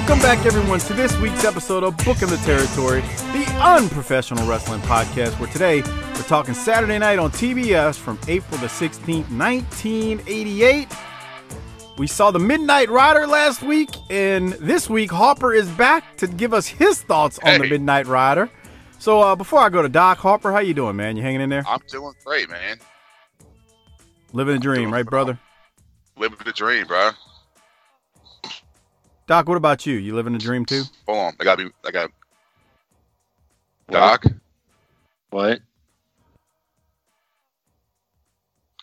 Welcome back, everyone, to this week's episode of Booking the Territory, the unprofessional wrestling podcast, where today we're talking Saturday night on TBS from April the 16th, 1988. We saw the Midnight Rider last week, and this week Harper is back to give us his thoughts on the Midnight Rider. So uh, before I go to Doc, Harper, how you doing, man? You hanging in there? I'm doing great, man. Living a dream, right, brother? Living the dream, bro. Doc, what about you? You living a dream too? Hold on, I gotta be. I got. Doc, What?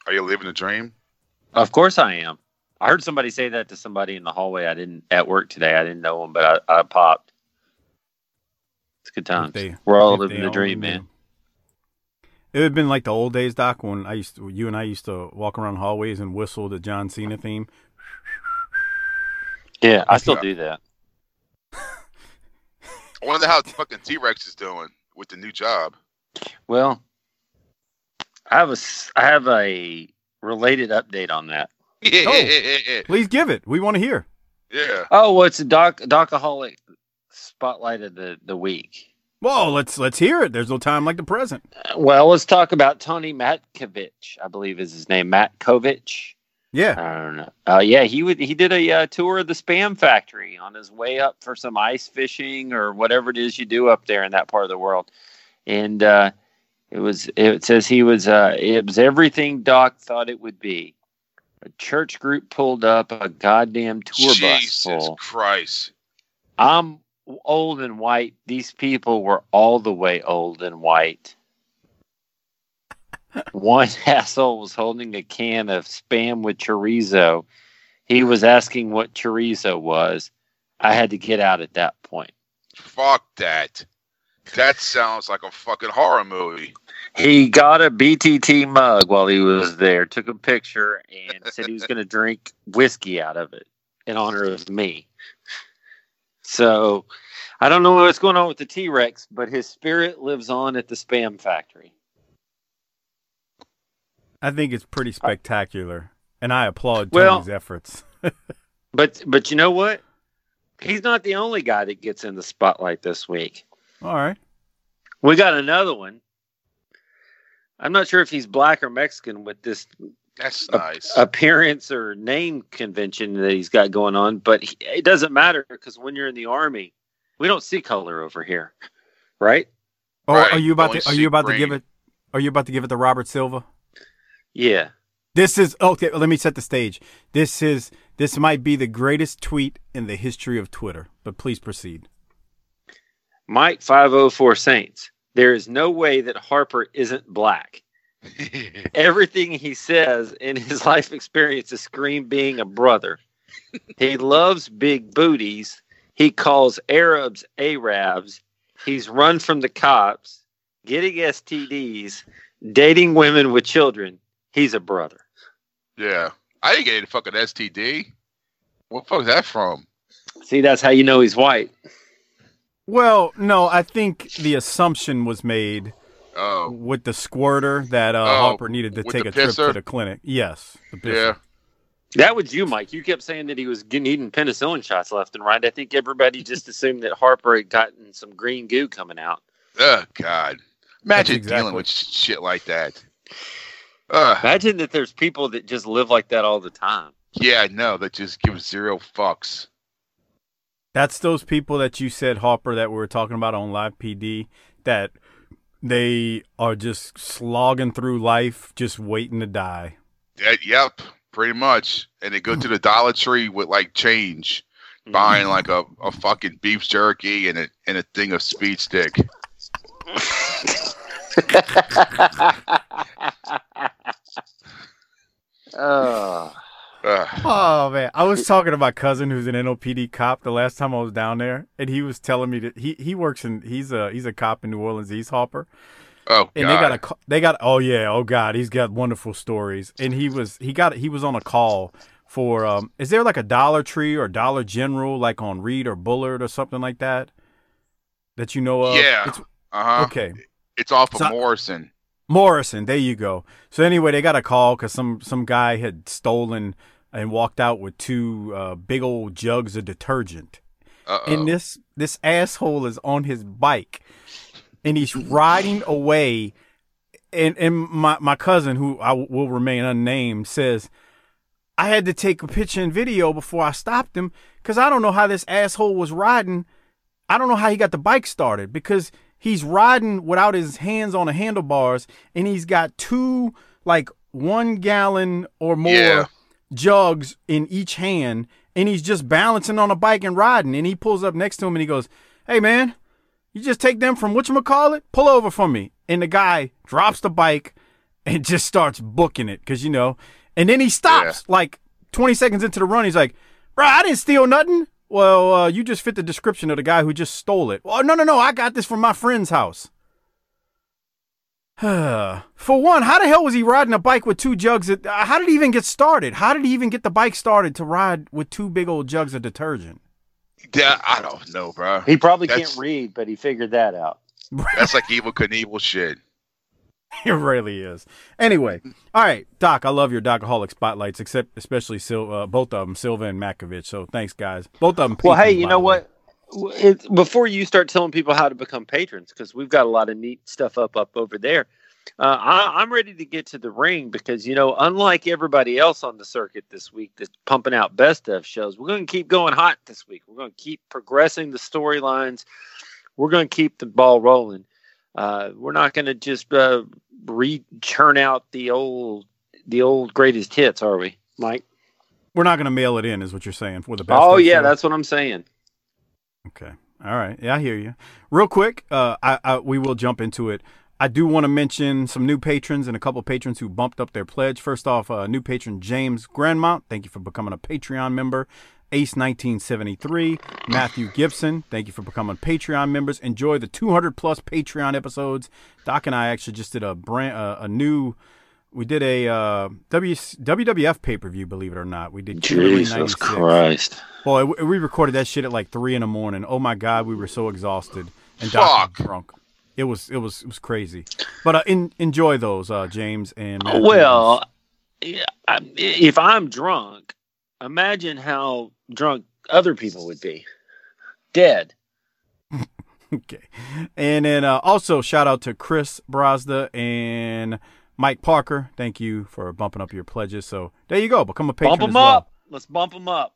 are you living a dream? Of course I am. I heard somebody say that to somebody in the hallway. I didn't at work today. I didn't know him, but I, I popped. It's good times. If they- We're all living they the dream, knew. man. It would have been like the old days, Doc, when I used to, you and I used to walk around hallways and whistle the John Cena theme. Yeah, I still uh, do that. I wonder how fucking T Rex is doing with the new job. Well, I have a s- I have a related update on that. Yeah, Oh. yeah, yeah, yeah. Please give it. We want to hear. yeah. Oh, well, it's a doc docaholic spotlight of the the week. Whoa, let's let's hear it. There's no time like the present. Uh, well, let's talk about Tony Matkovich. I believe is his name, Matkovich. Yeah. I don't know. Uh, yeah, he would. He did a uh, tour of the Spam Factory on his way up for some ice fishing or whatever it is you do up there in that part of the world, and uh, it was. It says he was. Uh, it was everything Doc thought it would be. A church group pulled up a goddamn tour bus Jesus full. Christ. I'm old and white. These people were all the way old and white. One asshole was holding a can of spam with chorizo. He was asking what chorizo was. I had to get out at that point. Fuck that. That sounds like a fucking horror movie. He got a BTT mug while he was there, took a picture, and said he was going to drink whiskey out of it in honor of me. So I don't know what's going on with the T Rex, but his spirit lives on at the spam factory. I think it's pretty spectacular, and I applaud Well- Tony's efforts. But but you know what? He's not the only guy that gets in the spotlight this week. All right. We got another one. I'm not sure if he's black or Mexican with this That's a- nice. appearance or name convention that he's got going on, but he, it doesn't matter because when you're in the army, we don't see color over here, right? Oh, Right, are you about only to are you about to give it are you about to give it to Robert Silva? Yeah. This is okay, let me set the stage. This is this might be the greatest tweet in the history of Twitter, but please proceed. Mike 504 Saints. There is no way that Harper isn't black. Everything he says in his life experience is scream being a brother. he loves big booties. He calls Arabs Arabs. He's run from the cops, getting STDs, dating women with children. He's a brother. yeah. I didn't get a fucking STD. What the fuck is that from? See, that's how you know he's white. Well, no, I think the assumption was made Oh, with the squirter that uh, Oh, Harper needed to take the a trip to the clinic. Yes, the yeah. That was you, Mike. You kept saying that he was getting eating penicillin shots left and right. I think everybody just assumed that Harper had gotten some green goo coming out. Oh God. Imagine exactly- dealing with shit like that. Uh, Imagine that there's people that just live like that all the time. yeah, I know. That just gives zero fucks. That's those people that you said, Harper, that we were talking about on Live PD, that they are just slogging through life, just waiting to die. Yeah, yep, pretty much. And they go to the Dollar Tree with like change, buying like a, a fucking beef jerky and a and a thing of speed stick. Oh. Oh man, I was talking to my cousin who's an NOPD cop the last time I was down there, and he was telling me that he he works in he's a he's a cop in New Orleans, East Harper, oh and god. they got a they got oh yeah oh god he's got wonderful stories, and he was he got he was on a call for um is there like a Dollar Tree or Dollar General like on Read or Bullard or something like that that you know of? Yeah. Uh-huh. okay. It's off of So- Morrison. Morrison, there you go. So anyway, they got a call because some some guy had stolen and walked out with two uh, big old jugs of detergent, Uh-oh. and this this asshole is on his bike, and he's riding away, and and my my cousin who I w- will remain unnamed says. I had to take a picture and video before I stopped him because I don't know how this asshole was riding. I don't know how he got the bike started because he's riding without his hands on the handlebars and he's got two like one gallon or more Yeah. jugs in each hand and he's just balancing on a bike and riding and he pulls up next to him and he goes hey man you just take them from whatchamacallit? Pull over for me. And the guy drops the bike and just starts booking it because you know and then he stops like 20 seconds into the run. He's like bro i didn't steal nothing well uh, you just fit the description of the guy who just stole it Oh, no no no i got this from my friend's house for one how the hell was he riding a bike with two jugs of, uh, how did he even get started how did he even get the bike started to ride with two big old jugs of detergent Yeah, I don't know, bro. He probably That's- can't read, but he figured that out. That's like Evel Knievel shit. It really is. Anyway, all right, Doc. I love your Docaholic spotlights, except especially Sil- uh, both of them, Silva and Makovich. So thanks, guys. Both of them. Well, hey, you know what? It, before you start telling people how to become patrons, because we've got a lot of neat stuff up up over there. Uh, I, I'm ready to get to the ring because you know, unlike everybody else on the circuit this week that's pumping out best of shows, we're going to keep going hot this week. We're going to keep progressing the storylines. We're going to keep the ball rolling. Uh, we're not going to just uh, re churn out the old the old greatest hits, are we, Mike? We're not going to mail it in, is what you're saying for the best. Oh yeah, show? that's what I'm saying. Okay. All right. Yeah, I hear you. Real quick, uh, I, I we will jump into it. I do want to mention some new patrons and a couple patrons who bumped up their pledge. First off, uh, new patron James Grandmont. Thank you for becoming a Patreon member. Ace 1973, Matthew Gibson. Thank you for becoming Patreon members. Enjoy the 200 plus Patreon episodes. Doc and I actually just did a brand uh, a new. We did a uh, w, WWF pay per view. Believe it or not, we did. Jesus Christ. Boy, we we recorded that shit at like three in the morning. Oh my god, we were so exhausted and Doc was drunk. It was it was it was crazy. But uh, in, enjoy those, uh, James and Matthew. Well, if I'm drunk, imagine how drunk other people would be. Dead. okay. And then uh, also shout out to Chris Brazda and Mike Parker. Thank you for bumping up your pledges. So there you go. Become a patron. Bump them well. up. Let's bump them up.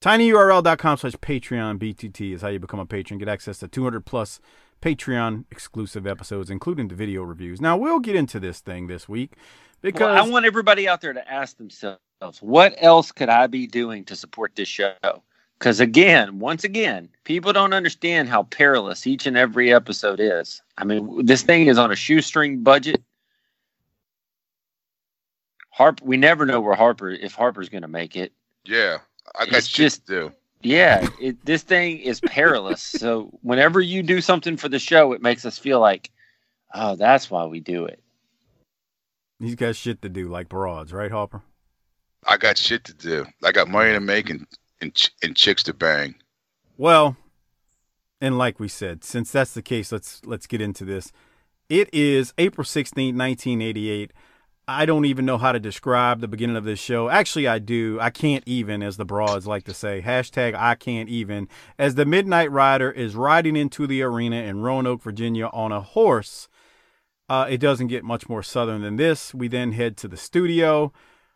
tinyurl.com slash patreon btt is how you become a patron get access to 200 plus patreon exclusive episodes including the video reviews now we'll get into this thing this week because Well, I want everybody out there to ask themselves, what else could I be doing to support this show? Because again, once again, people don't understand how perilous each and every episode is. I mean, this thing is on a shoestring budget. Harp, we never know where Harper if Harper's going to make it. Yeah, I got It's shit just- to do. Yeah, it, this thing is perilous. so whenever you do something for the show, it makes us feel like, oh, that's why we do it. he's got shit to do like broads right Harper I got shit to do. I got money to make and and, ch- and chicks to bang. Well, and like we said, since that's the case, let's let's get into this. It is April 16th, 1988. I don't even know how to describe the beginning of this show. Actually, I do. I can't even, as the broads like to say. Hashtag I can't even. As the Midnight Rider is riding into the arena in Roanoke, Virginia on a horse Uh, it doesn't get much more southern than this. We then head to the studio.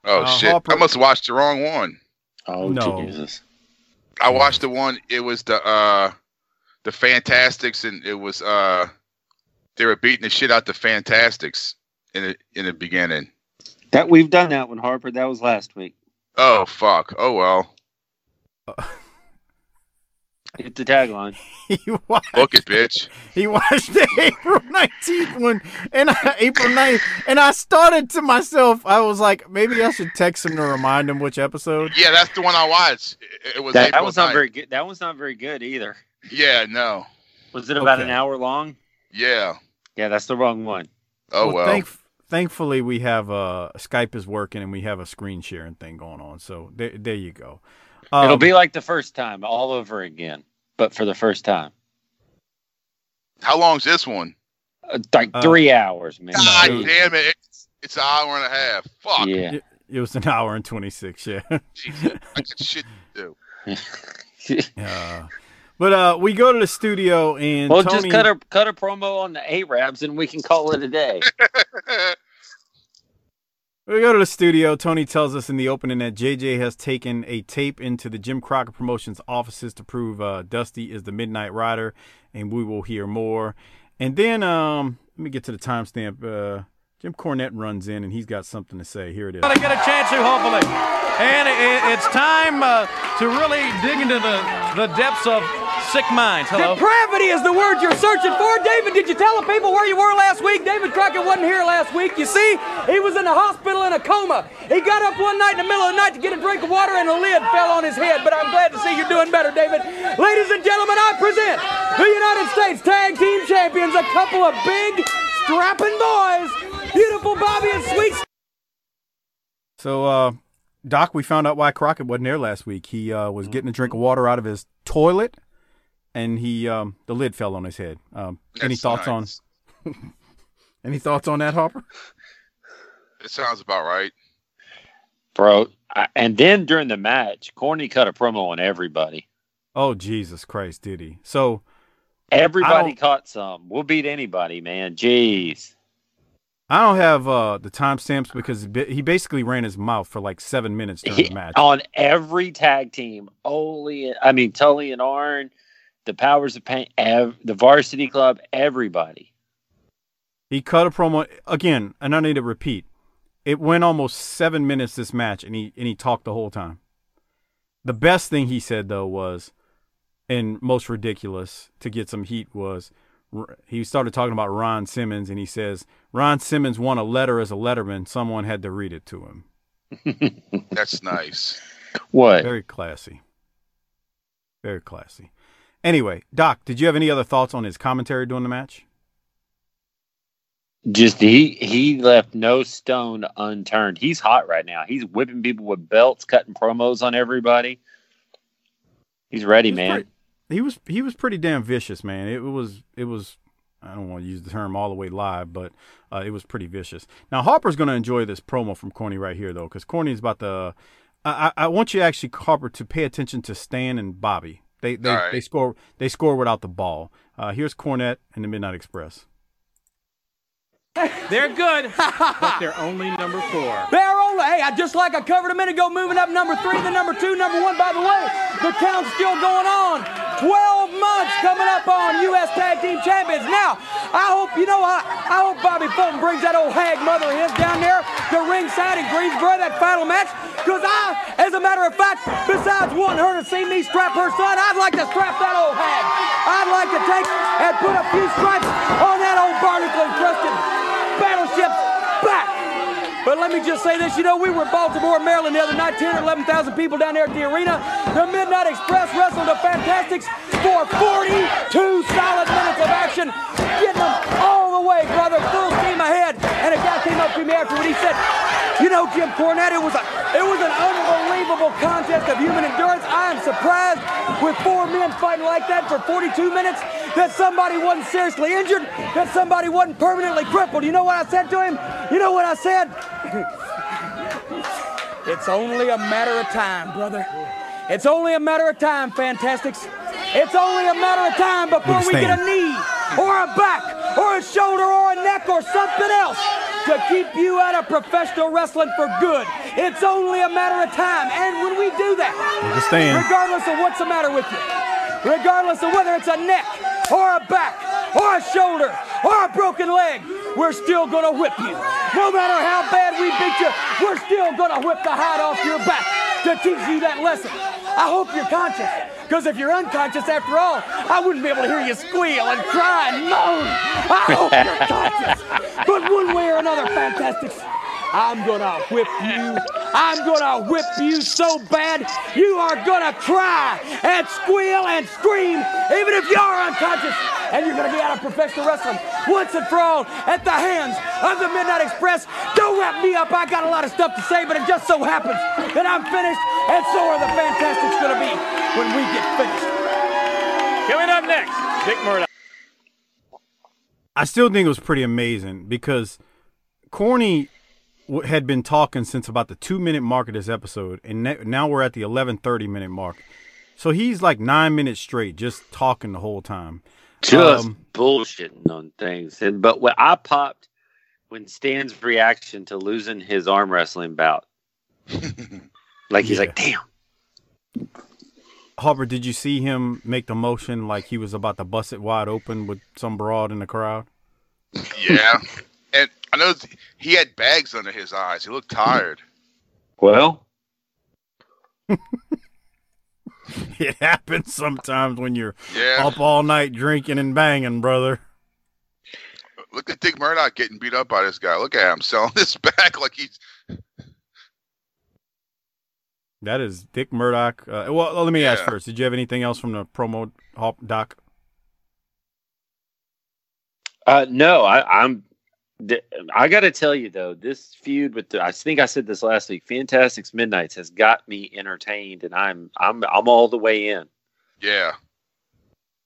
Oh Uh, shit! Harper- I must have watched the wrong one. Oh No. Jesus! I watched the one. It was the uh the Fantastics, and it was uh they were beating the shit out the Fantastics in the in the beginning. That we've done that one, Harper. That was last week. Oh fuck! Oh well. Hit the tagline. he watched, Book it, bitch. he watched the April 19th one and I, April 9th. And I started to myself, I was like, maybe I should text him to remind him which episode. Yeah, that's the one I watched. It, it was That, that April was not very good. That one's not very good either. Yeah, no. Was it about Okay. an hour long? Yeah. Yeah, that's the wrong one. Oh well. Thank, thankfully, we have uh, Skype is working and we have a screen sharing thing going on. So there, there you go. Um, It'll be like the first time, all over again, but for the first time. How long's this one? Uh, like Uh, three hours, man. God no. damn it! It's, it's an hour and a half. Fuck. Yeah. It, it was an hour and 26, yeah. Jesus, I got shit to do. Uh, but uh, we go to the studio and well, Tony, just cut a cut a promo on the Arabs, and we can call it a day. we go to the studio. Tony tells us in the opening that JJ has taken a tape into the Jim Crockett Promotions offices to prove uh, Dusty is the Midnight Rider, and we will hear more. And then um, let me get to the timestamp. Uh, Jim Cornette runs in and he's got something to say. Here it is. going to get a chance to, hopefully. And it, it's time uh, to really dig into the, the depths of sick minds. Hello. Depravity is the word you're searching for. David, did you tell the people where you were last week? David Crockett wasn't here last week. You see, he was in the hospital in a coma. He got up one night in the middle of the night to get a drink of water and a lid fell on his head. But I'm glad to see you're doing better, David. Ladies and gentlemen, I present the United States Tag Team Champions, a couple of big, strapping boys. Beautiful Bobby and Sweet So, uh, Doc, we found out why Crockett wasn't there last week. He uh, was getting a drink of water out of his toilet, and he um, the lid fell on his head. Um, any thoughts nice. on any thoughts on that, Harper? It sounds about right. Bro, I, and then during the match, Corny cut a promo on everybody. Oh Jesus Christ, did he? So Everybody caught some. We'll beat anybody, man. Jeez. I don't have uh, the timestamps because he he basically ran his mouth for like seven minutes during He- the match. on every tag team, Oli, I mean Tully and Arn, the Powers of Pain, ev- the Varsity Club, everybody. He cut a promo again, and I need to repeat. It went almost seven minutes this match, and he and he talked the whole time. The best thing he said though was, and most ridiculous to get some heat was, he started talking about Ron Simmons, and he says Ron Simmons won a letter as a letterman. Someone had to read it to him. That's nice. What? Very classy. Very classy. Anyway, Doc, did you have any other thoughts on his commentary during the match? Just he he left no stone unturned. He's hot right now. He's whipping people with belts, cutting promos on everybody. He's ready, man. pretty- he was he was pretty damn vicious, man. It was it was I don't want to use the term all the way live, but uh, it was pretty vicious. Now Harper's going to enjoy this promo from Corny right here though, because Corny's about to. I, I I want you actually Harper to pay attention to Stan and Bobby. They they, All right. they score they score without the ball. Uh, here's Cornette and the Midnight Express. They're good, but they're only number four. They're only, hey, I just like I covered a minute ago, moving up number three, then number two, number one. By the way, the count's still going on. 12 months coming up on U.S. Tag Team Champions. Now, I hope, you know, I, I hope Bobby Fulton brings that old hag mother of his down there to ringside in Greensboro, that final match. Because I, as a matter of fact, besides wanting her to see me strap her son, I'd like to strap that old hag. I'd like to take and put a few stripes on that old barnacle-encrusted battleship's back. But let me just say this, you know, we were in Baltimore, Maryland the other night, 10 or 11,000 people down there at the arena. The Midnight Express wrestled the Fantastics for 42 solid minutes of action, getting them all the way, brother, full steam ahead. And a guy came up to me afterward, he said, you know, Jim Cornette, it was a, it was an unbelievable contest of human endurance. I am surprised with four men fighting like that for 42 minutes that somebody wasn't seriously injured, that somebody wasn't permanently crippled. You know what I said to him? You know what I said? it's only a matter of time, brother. It's only a matter of time, Fantastics. It's only a matter of time before we get a knee or a back or a shoulder or a neck or something else to keep you out of professional wrestling for good. It's only a matter of time. And when we do that, Understand. regardless of what's the matter with you, regardless of whether it's a neck or a back or a shoulder or a broken leg, we're still gonna whip you. No matter how bad we beat you, we're still gonna whip the hide off your back to teach you that lesson. I hope you're conscious, because if you're unconscious after all, I wouldn't be able to hear you squeal and cry and moan. I hope you're conscious. But one way or another, Fantastics, I'm gonna whip you. I'm gonna whip you so bad you are gonna cry and squeal and scream, even if you are unconscious. And you're gonna be out of professional wrestling once and for all at the hands of the Midnight Express. Don't wrap me up. I got a lot of stuff to say, but it just so happens that I'm finished, and so are the Fantastics gonna be when we get finished. Coming up next, Dick Murdoch. I still think it was pretty amazing because Corny had been talking since about the two minute mark of this episode, and now we're at the eleven thirty minute mark. So he's like nine minutes straight, just talking the whole time. Just Um, bullshitting on things. And but what I popped when Stan's reaction to losing his arm wrestling bout. like he's Yeah. like, damn. Harper, did you see him make the motion like he was about to bust it wide open with some broad in the crowd? Yeah, and I know th- he had bags under his eyes. He looked tired. Well, It happens sometimes when you're Yeah. up all night drinking and banging, brother. Look at Dick Murdoch getting beat up by this guy. Look at him selling his back like he's. That is Dick Murdoch. Uh, well, let me ask first. Did you have anything else from the promo doc? uh, no, I, I'm. I got to tell you though, this feud with the, I think I said this last week. Fantastics Midnight's has got me entertained, and I'm I'm I'm all the way in. Yeah,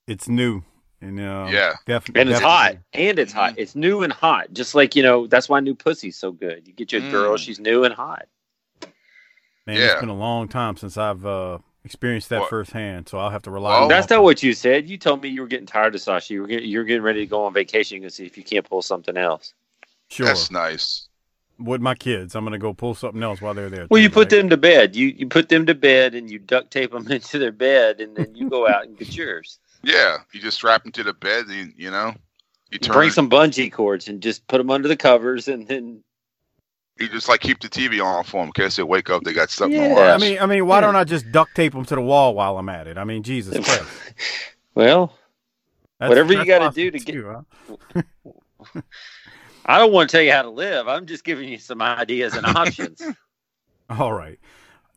It's new. And uh, Yeah. definitely. And it's hot. And it's hot. It's new and hot. Just like, you know, that's why new pussy's so good. You get your girl, Mm. she's new and hot. Man, Yeah. it's been a long time since I've uh, experienced that What? firsthand, so I'll have to rely Well, on That's Harper. not what you said. You told me you were getting tired of Sasha. You were getting, you're getting ready to go on vacation and see if you can't pull something else. Sure. that's nice. With my kids, I'm going to go pull something else while they're there. Well, too, you put right? them to bed. You you put them to bed and you duct tape them into their bed, and then you go out and get yours. Yeah, you just strap them to the bed. And, you know, you turn. Bring some bungee cords and just put them under the covers, and then You just like keep the TV on for them in case they wake up. They got something Yeah. to watch. I mean, I mean, why don't I just duct tape them to the wall while I'm at it? I mean, Jesus Christ. well, That's- Whatever you gotta do to get- too, huh? I don't want to tell you how to live. I'm just giving you some ideas and options. All right.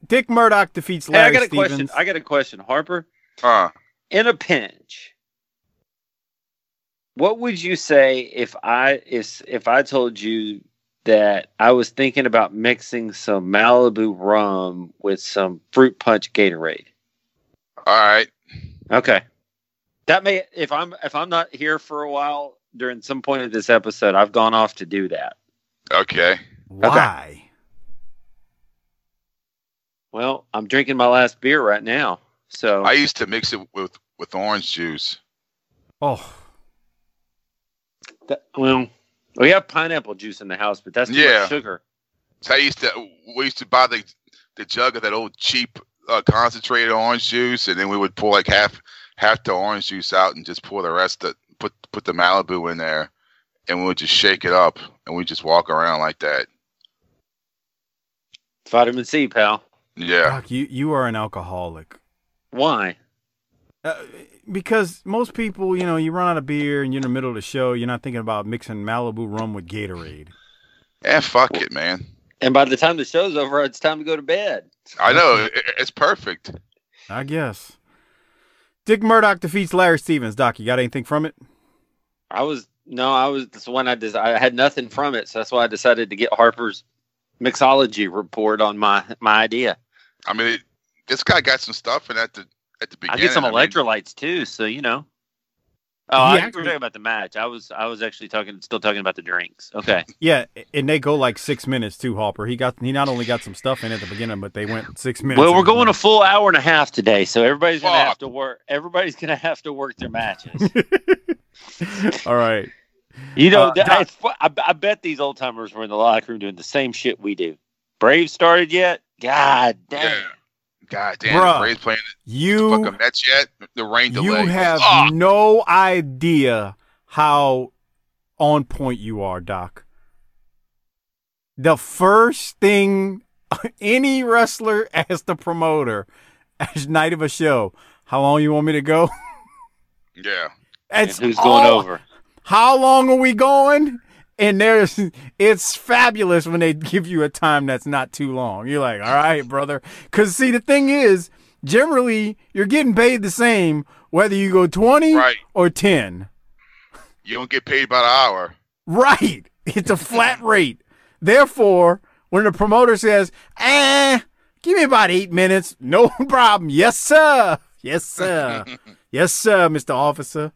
Dick Murdoch defeats hey, Larry I got a Stevens. question. I got a question, Harper. uh, in a pinch, what would you say if I if if I told you that I was thinking about mixing some Malibu rum with some fruit punch Gatorade? all right. Okay. That may if I'm if I'm not here for a while during some point of this episode, I've gone off to do that. Okay. Why? Well, I'm drinking my last beer right now. So I used to mix it with with orange juice. Oh, that- well, we have pineapple juice in the house, but that's too Yeah. much sugar. So I used to we used to buy the the jug of that old cheap uh, concentrated orange juice, and then we would pour like half half the orange juice out and just pour the rest of put put the Malibu in there, and we would just shake it up, and we just walk around like that. Vitamin C, pal. Yeah, Doc, you, you are an alcoholic. Why? Uh, because most people, you know, you run out of beer and you're in the middle of the show, you're not thinking about mixing Malibu rum with Gatorade. and fuck it, man. And by the time the show's over, it's time to go to bed. I know it's perfect. I guess. Dick Murdoch defeats Larry Stevens. Doc, you got anything from it? I was no, I was that's one. I des- I had nothing from it, so that's why I decided to get Harper's mixology report on my my idea. I mean, it, this guy got some stuff in at the at the I get some mean, electrolytes too, so you know. Oh, He I actually- we were talking about the match. I was I was actually talking still talking about the drinks. Okay. Yeah, and they go like six minutes too, Harper. He got he not only got some stuff in at the beginning, but they went six minutes. well, we're into the going a full hour and a half today, so everybody's gonna have to work. Everybody's gonna have to work their matches. All right. You know, Uh, that- Doc- I, I bet these old timers were in the locker room doing the same shit we do. Brave started yet? God damn. Yeah. God damn, Bruh. the Braves playing the You fucking Mets yet? The rain delay. you have Ah, no idea how on point you are, Doc. The first thing any wrestler asks the promoter as night of a show, how long you want me to go? yeah. And It's who's going over? How long are we going? And there's it's fabulous when they give you a time that's not too long. You're like, all right, brother. Cause see the thing is, generally you're getting paid the same whether you go 20 Right. or 10. You don't get paid by the hour. Right. It's a flat rate. Therefore, when the promoter says, eh, give me about eight minutes, no problem. Yes, sir. Yes, sir. yes, sir, Mr. Officer.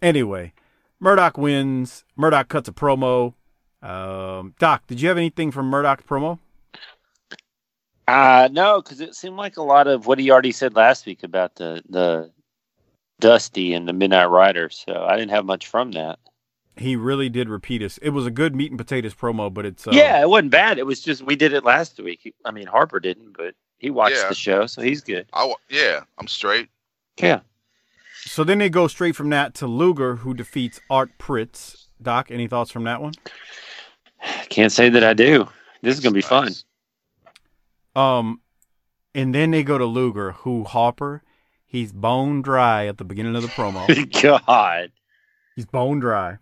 Anyway, Murdoch wins. Murdoch cuts a promo. Um, Doc, did you have anything from Murdoch's promo? Uh no, because it seemed like a lot of what he already said last week about the the Dusty and the Midnight Rider. So I didn't have much from that. He really did repeat us. It was a good meat and potatoes promo, but it's uh, yeah, it wasn't bad. It was just we did it last week. I mean, Harper didn't, but he watched Yeah. the show, so he's good. I yeah, I'm straight. Yeah. So then they go straight from that to Luger, who defeats Art Pritts. Doc, any thoughts from that one? Can't say that I do. This is gonna be fun. Um, and then they go to Luger, who Harper, he's bone dry at the beginning of the promo. God. he's bone dry,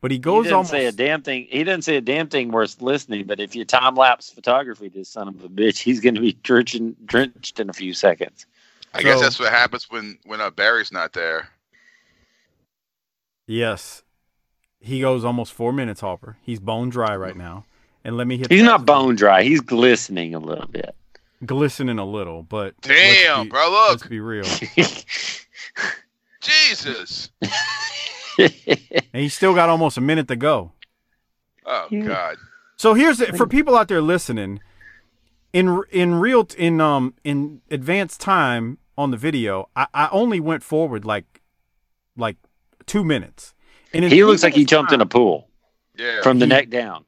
but he He goes didn't almost. say a damn thing. He didn't say a damn thing worth listening. But if you time lapse photography, this son of a bitch, he's going to be drenching, drenched in a few seconds. I guess that's what happens when when uh, Barry's not there. yes, he goes almost four minutes. Harper, he's bone dry right now, and let me hit. He's not bone dry. He's glistening a little bit. glistening a little, but let's Damn, be- bro, look. let's be real. Jesus. and he's still got almost a minute to go. Oh God. So here's the, for people out there listening, in in real in um in advanced time on the video, I, I only went forward like like two minutes. And he looks like he minutes jumped in a pool Yeah. from the neck down.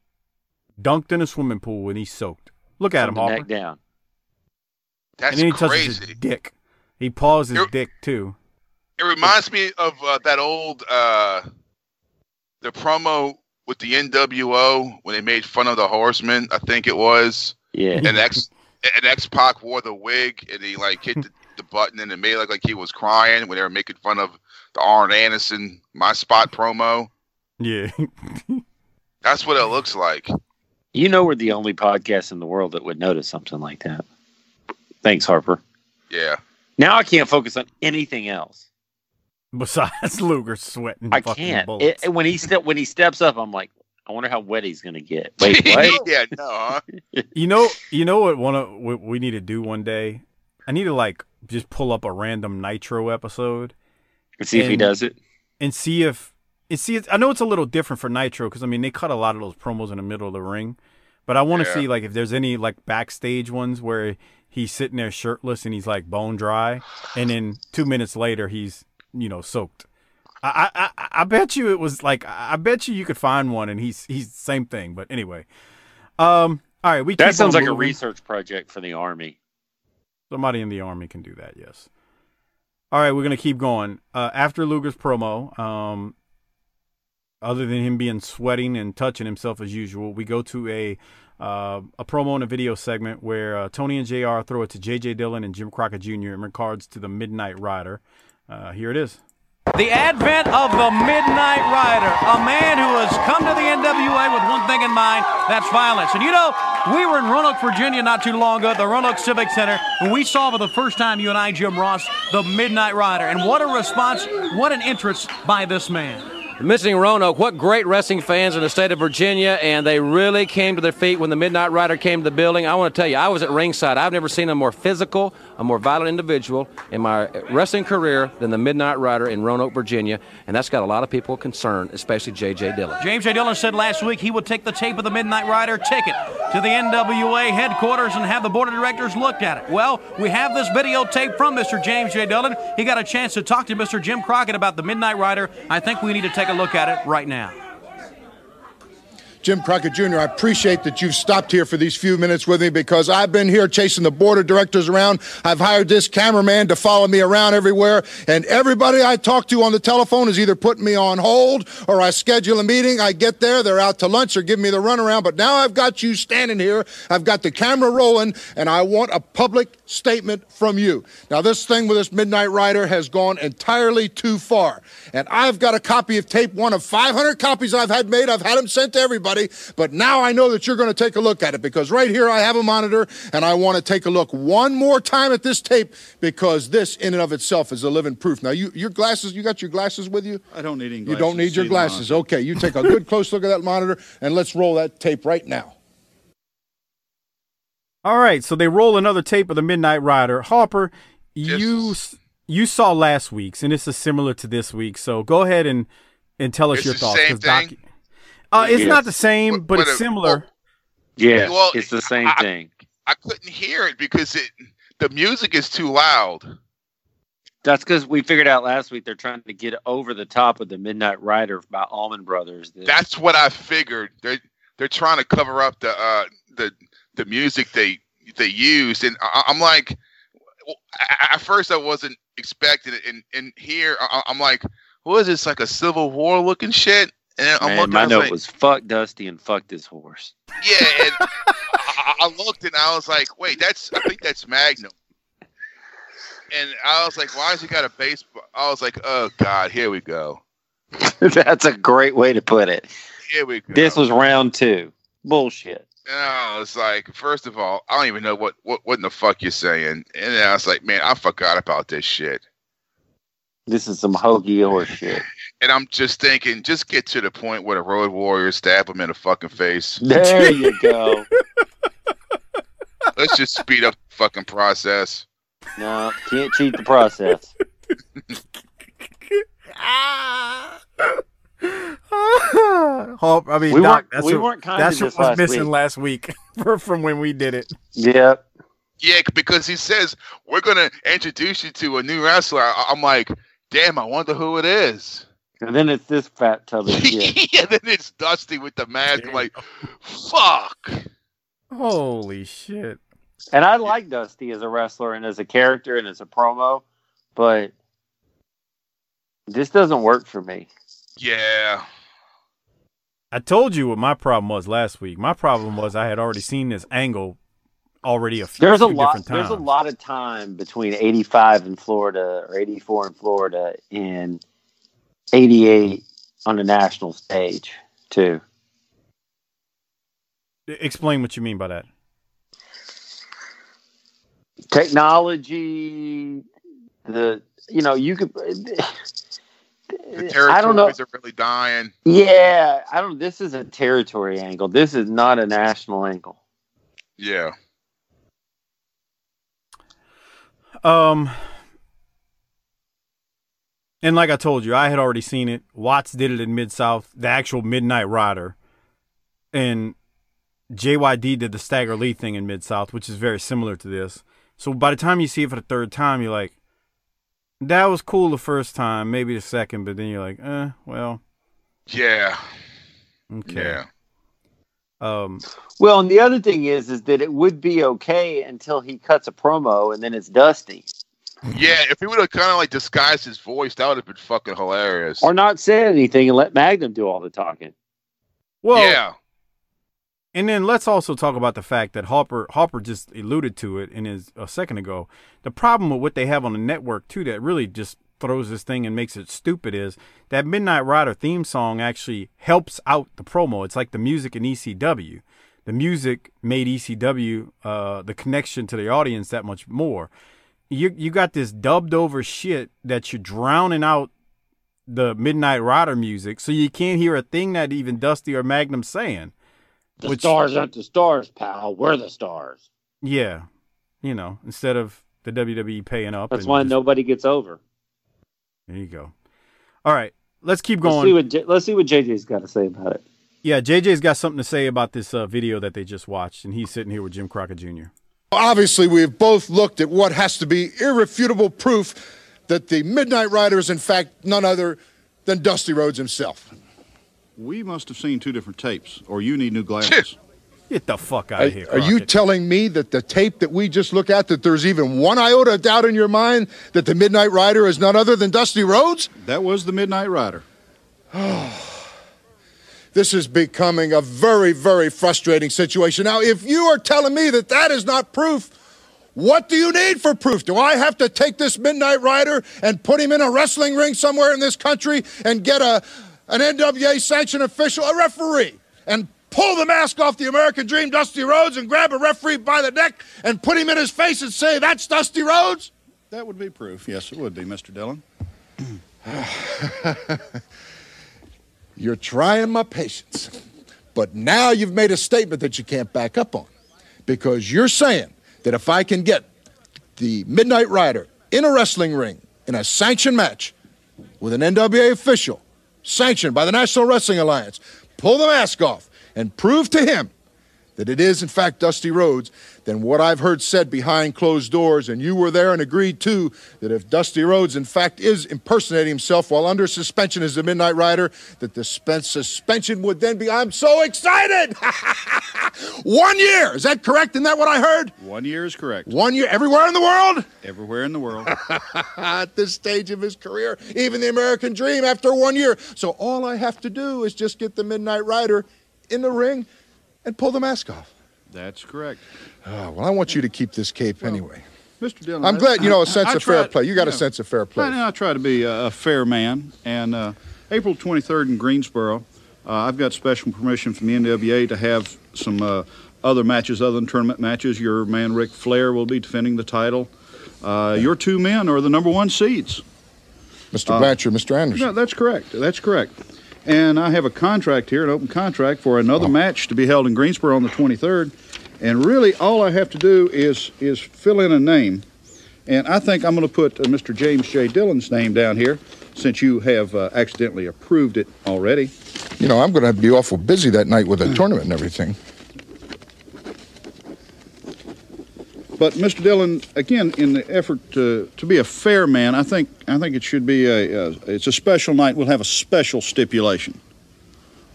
dunked in a swimming pool and he's soaked. Look at From him, the neck down. That's and then he touches his crazy. dick. He paws his You're- dick too. It reminds me of uh, that old uh, the promo with the NWO when they made fun of the Horsemen. I think it was. Yeah. And X and X Pac wore the wig and he like hit the, the button and it made it look like he was crying when they were making fun of the Arn Anderson My Spot promo. Yeah. That's what it looks like. You know we're the only podcast in the world that would notice something like that. Thanks, Harper. Yeah. Now I can't focus on anything else. Besides Luger sweating I fucking can't. bullets. It, when he step when he steps up, I'm like, I wonder how wet he's gonna get. Wait, what? yeah, no, huh? You know, you know what? One of what we need to do one day. I need to like just pull up a random Nitro episode Let's see if he does it. and see if and see. It, I know it's a little different for Nitro because I mean they cut a lot of those promos in the middle of the ring, but I want to Yeah. see like if there's any like backstage ones where he's sitting there shirtless and he's like bone dry, and then two minutes later he's you know soaked. I I I, I bet you it was like I bet you you could find one and he's he's the same thing. But anyway, um, all right, we That sounds like a research project for the army. Somebody in the army can do that, yes. All right, we're gonna keep going. Uh, after Luger's promo, um, other than him being sweating and touching himself as usual, we go to a uh, a promo and a video segment where uh, Tony and Jr. throw it to J.J. Dillon and Jim Crockett Jr. in regards to the Midnight Rider. Uh, here it is. The advent of the Midnight Rider, a man who has come to the NWA with one thing in mind, that's violence. And you know, we were in Roanoke, Virginia not too long ago the Roanoke Civic Center, and we saw for the first time, you and I, Jim Ross, the Midnight Rider. And what a response, what an interest by this man. Missing Roanoke, what great wrestling fans in the state of Virginia, and they really came to their feet when the Midnight Rider came to the building. I want to tell you, I was at ringside. I've never seen a more physical, a more violent individual in my wrestling career than the Midnight Rider in Roanoke, Virginia, and that's got a lot of people concerned, especially J.J. Dillon. James J. Dillon said last week he would take the tape of the Midnight Rider, take it to the NWA headquarters, and have the board of directors look at it. Well, we have this videotape from Mr. James J. Dillon. He got a chance to talk to Mr. Jim Crockett about the Midnight Rider. I think we need to take a look at it right now. Jim Crockett Jr., I appreciate that you've stopped here for these few minutes with me because I've been here chasing the board of directors around. I've hired this cameraman to follow me around everywhere, and everybody I talk to on the telephone is either putting me on hold or I schedule a meeting. I get there, they're out to lunch or giving me the runaround. But now I've got you standing here, I've got the camera rolling, and I want a public statement from you. Now, this thing with this Midnight Rider has gone entirely too far. And I've got a copy of tape one of 500 copies I've had made. I've had them sent to everybody. But now I know that you're going to take a look at it because right here I have a monitor and I want to take a look one more time at this tape because this in and of itself is a living proof. Now, you, your glasses, you got your glasses with you? I don't need any glasses. You don't need your glasses. Okay, you take a good close look at that monitor and let's roll that tape right now. All right, so they roll another tape of the Midnight Rider. Harper, you you saw last week's, and this is similar to this week. So go ahead and and tell us It's your the thoughts. same 'cause Doc- thing? Uh, it's Yes. not the same, but, But it's it- similar. Yeah, Well, it's the same I- thing. I couldn't hear it because it the music is too loud. That's because we figured out last week they're trying to get over the top of the Midnight Rider by Allman Brothers. The- That's what I figured. They're they're trying to cover up the uh the the music they they used, and I, I'm like, well, at first I wasn't expecting it, and and here I, I'm like, what is this like a Civil War looking shit? And Man, my I was note like, was fuck Dusty and fuck this horse. yeah, and I, I looked and I was like, wait, that's I think that's Magnum. And I was like, why has he got a baseball? I was like, oh god, here we go, That's a great way to put it. here we go. This was round two. Bullshit. And I was like, first of all, I don't even know what, what, what in the fuck you're saying. And then I was like, man, I forgot about this shit. This is some hokey horse shit. And I'm just thinking, just get to the point where the Road Warriors stab him in the fucking face. There you go. Let's just speed up the fucking process. No, can't cheat the process. Harp, I mean, We Doc, weren't- that's we what, weren't that's what was last missing week. last week from when we did it. Yep. Yeah, because he says, we're going to introduce you to a new wrestler. I, I'm like, damn, I wonder who it is. And then it's this fat tub of shit. yeah, then it's Dusty with the mask. I'm like, fuck. Holy shit! And I like Dusty as a wrestler and as a character and as a promo, but this doesn't work for me. Yeah. I told you what my problem was last week. My problem was I had already seen this angle already a few, There's a few lot. different times. There's a lot of time between '85 in Florida or '84 in Florida and '88 on the national stage too. Explain what you mean by that. Technology, the you know you could. The I don't know. territories are really dying. Yeah, I don't. This is a territory angle. This is not a national angle. Yeah. Um, and like I told you, I had already seen it. Watts did it in Mid South, the actual Midnight Rider, and JYD did the Stagger Lee thing in Mid South, which is very similar to this. So by the time you see it for the third time, you're like, that was cool the first time, maybe the second, but then you're like, eh, well, Yeah. okay. Yeah. Um, Well, and the other thing is, is that it would be okay until he cuts a promo and then it's Dusty, Yeah, if he would have kind of like disguised his voice, that would have been fucking hilarious. or not said anything and let Magnum do all the talking. well, yeah. And then let's also talk about the fact that Harper Harper just alluded to it in his a second ago. The problem with what they have on the network too that really just throws this thing and makes it stupid is that Midnight Rider theme song actually helps out the promo. It's like the music in ECW. The music made ECW uh, the connection to the audience that much more. You you got this dubbed over shit that you're drowning out the Midnight Rider music, so you can't hear a thing that even Dusty or Magnum saying. The Which- stars aren't the stars, pal. We're the stars. Yeah, you know, instead of the WWE paying up. That's why just- nobody gets over. There you go. All right, let's keep Let's going. see what J- let's see what JJ's got to say about it. yeah, JJ's got something to say about this uh, video that they just watched, and he's sitting here with Jim Crockett Jr. Obviously, we have both looked at what has to be irrefutable proof that the Midnight Rider is, in fact, none other than Dusty Rhodes himself. We must have seen two different tapes, or you need new glasses. Get the fuck out Are, of here. are you telling me that the tape that we just looked at, that there's even one iota of doubt in your mind that the Midnight Rider is none other than Dusty Rhodes? That was the Midnight Rider. This is becoming a very, very frustrating situation. Now, if you are telling me that that is not proof, what do you need for proof? Do I have to take this Midnight Rider and put him in a wrestling ring somewhere in this country and get a an NWA sanctioned official, a referee, and pull the mask off the American Dream, Dusty Rhodes, and grab a referee by the neck and put him in his face and say, "That's Dusty Rhodes"? That would be proof. Yes, it would be, Mr. Dillon. You're trying my patience. But now you've made a statement that you can't back up on. Because you're saying that if I can get the Midnight Rider in a wrestling ring in a sanctioned match with an NWA official, sanctioned by the National Wrestling Alliance, pull the mask off and prove to him that it is in fact Dusty Rhodes, then what I've heard said behind closed doors, and you were there and agreed too, that if Dusty Rhodes in fact is impersonating himself while under suspension as the Midnight Rider, that the spen- suspension would then be, I'm so excited! One year! Is that correct? Isn't that what I heard? One year is correct. One year everywhere in the world? Everywhere in the world. At this stage of his career, even the American dream after one year. So all I have to do is just get the Midnight Rider in the ring and pull the mask off. That's correct. Oh, well, I want you to keep this cape anyway. Mr. Dillon. I'm glad you know a sense I of fair play. You got a sense of fair play. I, I try to be a, a fair man. And uh, April 23rd in Greensboro, uh, I've got special permission from the NWA to have some uh, other matches other than tournament matches. Your man Ric Flair will be defending the title. Uh, your two men are the number one seeds. Mr. Blanchard, Mr. Anderson. No, that's correct. That's correct. And I have a contract here, an open contract for another match to be held in Greensboro on the 23rd. And really, all I have to do is is fill in a name. And I think I'm going to put uh, Mr. James J. Dillon's name down here, since you have uh, accidentally approved it already. You know, I'm going to be awful busy that night with a tournament and everything. But Mr. Dillon, again, in the effort to, to be a fair man, I think I think it should be a, a it's a special night. We'll have a special stipulation.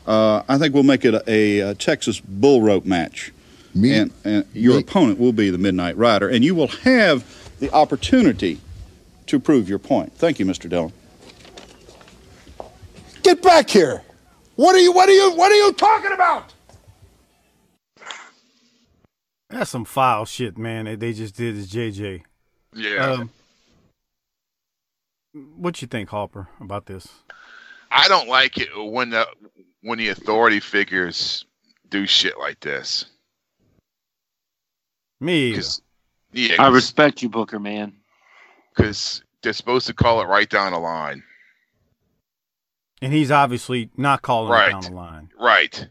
Uh, I think we'll make it a, a, Texas bull rope match, Me, and, and your me- opponent will be the Midnight Rider, and you will have the opportunity to prove your point. Thank you, Mr. Dillon. Get back here! What are you? What are you? What are you talking about? That's some foul shit, man. That they just did as JJ. Yeah. Um, what you think, Harper, about this? I don't like it when the when the authority figures do shit like this. Me, either. 'Cause- yeah, I respect you, Booker, man. because they're supposed to call it right down the line. and he's obviously not calling it Right. down the line. Right.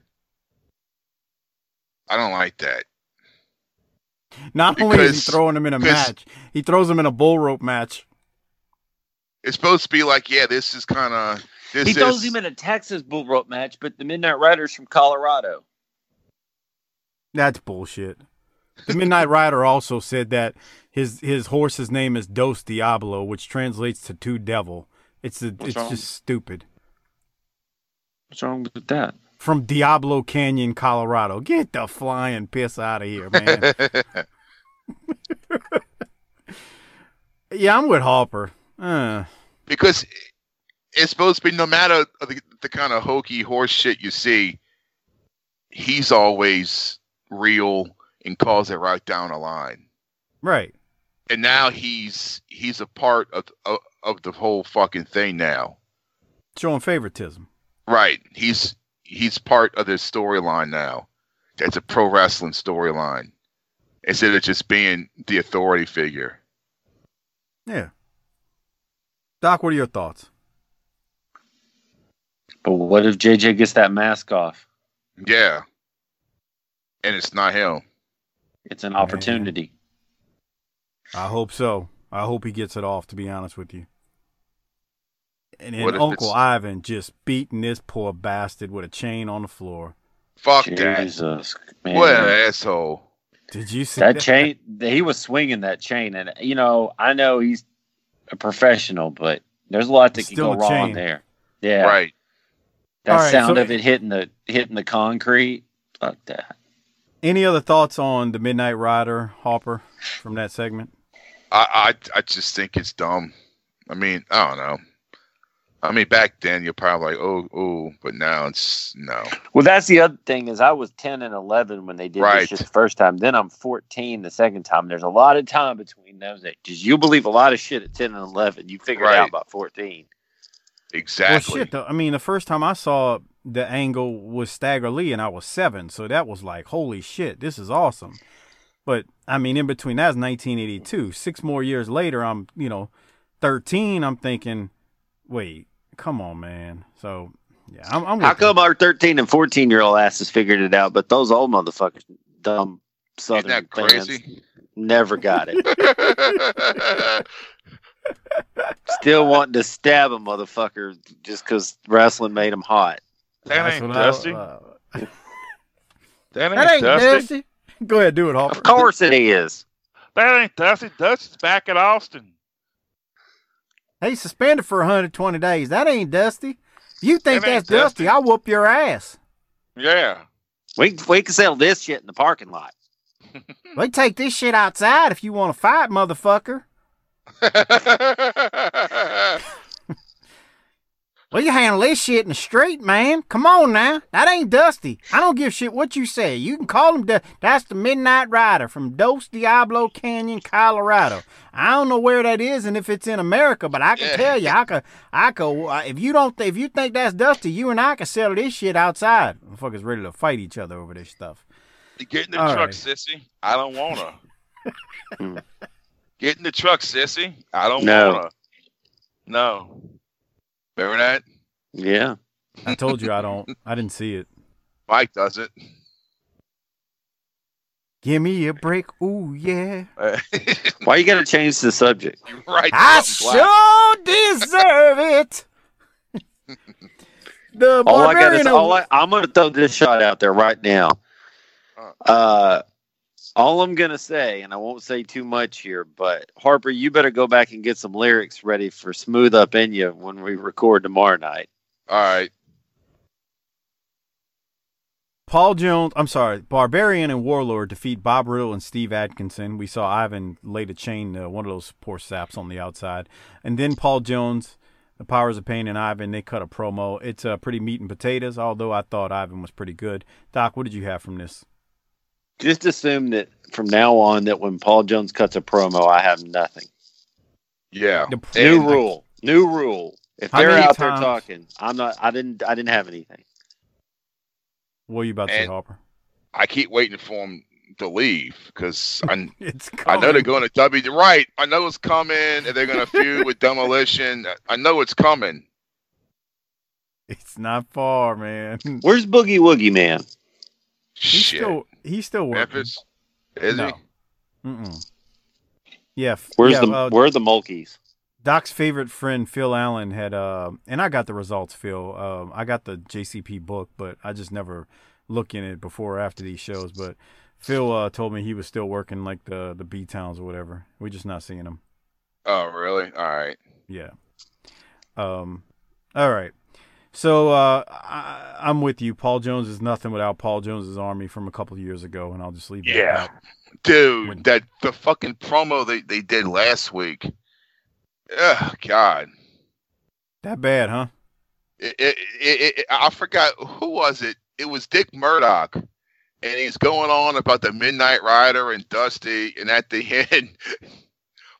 I don't like that. Not only is he throwing him in a match, he throws him in a bull rope match. It's supposed to be like, yeah, this is kind of this he is throws him in a Texas bull rope match, but the Midnight Riders from Colorado. That's bullshit. The Midnight Rider also said that his his horse's name is Dos Diablo, which translates to two devil. It's a, it's wrong? just stupid. What's wrong with that? From Diablo Canyon, Colorado. Get the flying piss out of here, man. yeah, I'm with Harper. Uh, because it's supposed to be no matter the, the kind of hokey horse shit you see, he's always real and calls it right down the line. right. And now he's he's a part of of, of the whole fucking thing now. Showing favoritism. Right. He's he's part of this storyline now. It's a pro wrestling storyline. Instead of just being the authority figure. Yeah. Doc, what are your thoughts? But what if JJ gets that mask off? Yeah. And it's not him. It's an opportunity. I hope so. I hope he gets it off, to be honest with you. And then Uncle it's- Ivan just beating this poor bastard with a chain on the floor. Fuck that. Jesus, man. What an asshole. Did you see that chain? He was swinging that chain, and you know, I know he's a professional, but there's a lot that It's can go wrong there. Yeah, Right. That All right, sound so- of it hitting the hitting the concrete. Fuck that. Any other thoughts on the Midnight Rider Hopper from that segment? I, I I just think it's dumb. I mean, I don't know. I mean, back then you're probably like, oh, oh, but now it's no. Well, that's the other thing is I was ten and eleven when they did Right. this shit the first time. Then I'm fourteen the second time. There's a lot of time between those ages. You believe a lot of shit at ten and eleven. You figure it out by fourteen. Exactly. Well, shit. Though, I mean, the first time I saw the angle was Stagger Lee, and I was seven, so that was like, holy shit, this is awesome. But I mean, in between that's 1982. Six more years later, I'm you know, 13. I'm thinking, wait, come on, man. So yeah, I'm. I'm How with you. come our thirteen and fourteen year old asses figured it out, but those old motherfuckers, dumb southern Isn't that fans, crazy? never got it. Still wanting to stab a motherfucker just because wrestling made them hot. That That's ain't what I- Dusty. uh, that ain't, that ain't Dusty. Dusty. Go ahead, do it, Hopper. Of course it is. That ain't Dusty. Dusty's back at Austin. Hey, suspended for 120 days. That ain't Dusty. If you think That that's Dusty, Dusty. I'll whoop your ass. Yeah. We we can sell this shit in the parking lot. We take this shit outside if you want to fight, motherfucker. Well, you handle this shit in the street, man. Come on now. That ain't Dusty. I don't give a shit what you say. You can call him the, that's the Midnight Rider from Dos Diablo Canyon, Colorado. I don't know where that is and if it's in America, but I can Yeah. tell you, I could, I could. Uh, if you don't, if you think that's Dusty, you and I can settle this shit outside. The Motherfuckers ready to fight each other over this stuff. Get in the All truck, right. sissy. I don't wanna. Get in the truck, sissy. I don't No. wanna. No. Remember that? Yeah. I told you I don't. I didn't see it. Mike does it. Give me a break. Ooh yeah. Why you gotta change the subject? You're right. I something sure deserve it. the All I got is all I. I'm gonna throw this shot out there right now. Uh, all I'm gonna say, and I won't say too much here, but Harper, you better go back and get some lyrics ready for "Smooth Up in You" when we record tomorrow night. All right. Paul Jones, I'm sorry, Barbarian and Warlord defeat Bob Riddle and Steve Atkinson. We saw Ivan lay to chain uh, one of those poor saps on the outside. And then Paul Jones, the Powers of Pain, and Ivan, they cut a promo. It's uh, pretty meat and potatoes, although I thought Ivan was pretty good. Doc, what did you have from this? Just assume that from now on, that when Paul Jones cuts a promo, I have nothing. Yeah. The- New And- rule. New rule. If they're out times- there talking, I'm not. I didn't. I didn't have anything. What are you about to say, And- Harper? I keep waiting for him to leave because I I know they're going to W. Right. I know it's coming, and they're going to feud with Demolition. I know it's coming. It's not far, man. Where's Boogie Woogie Man? He's Shit. still he's still working. Memphis. Is no. he? Mm-mm. Yeah. f- Where's yeah, the uh, Where are the Mulkeys? Doc's favorite friend Phil Allen had, uh, and I got the results. Phil, um, I got the JCP book, but I just never look in it before or after these shows. But Phil uh, told me he was still working like the the B towns or whatever. We're just not seeing him. Oh, really? All right. Yeah. Um. All right. So uh, I, I'm with you. Paul Jones is nothing without Paul Jones's army from a couple of years ago, and I'll just leave Yeah. that. Dude, When- that the fucking promo they, they did last week. Ugh, God. That bad, huh? It, it, it, it, I forgot who was it. It was Dick Murdoch, and he's going on about the Midnight Rider and Dusty, and at the end,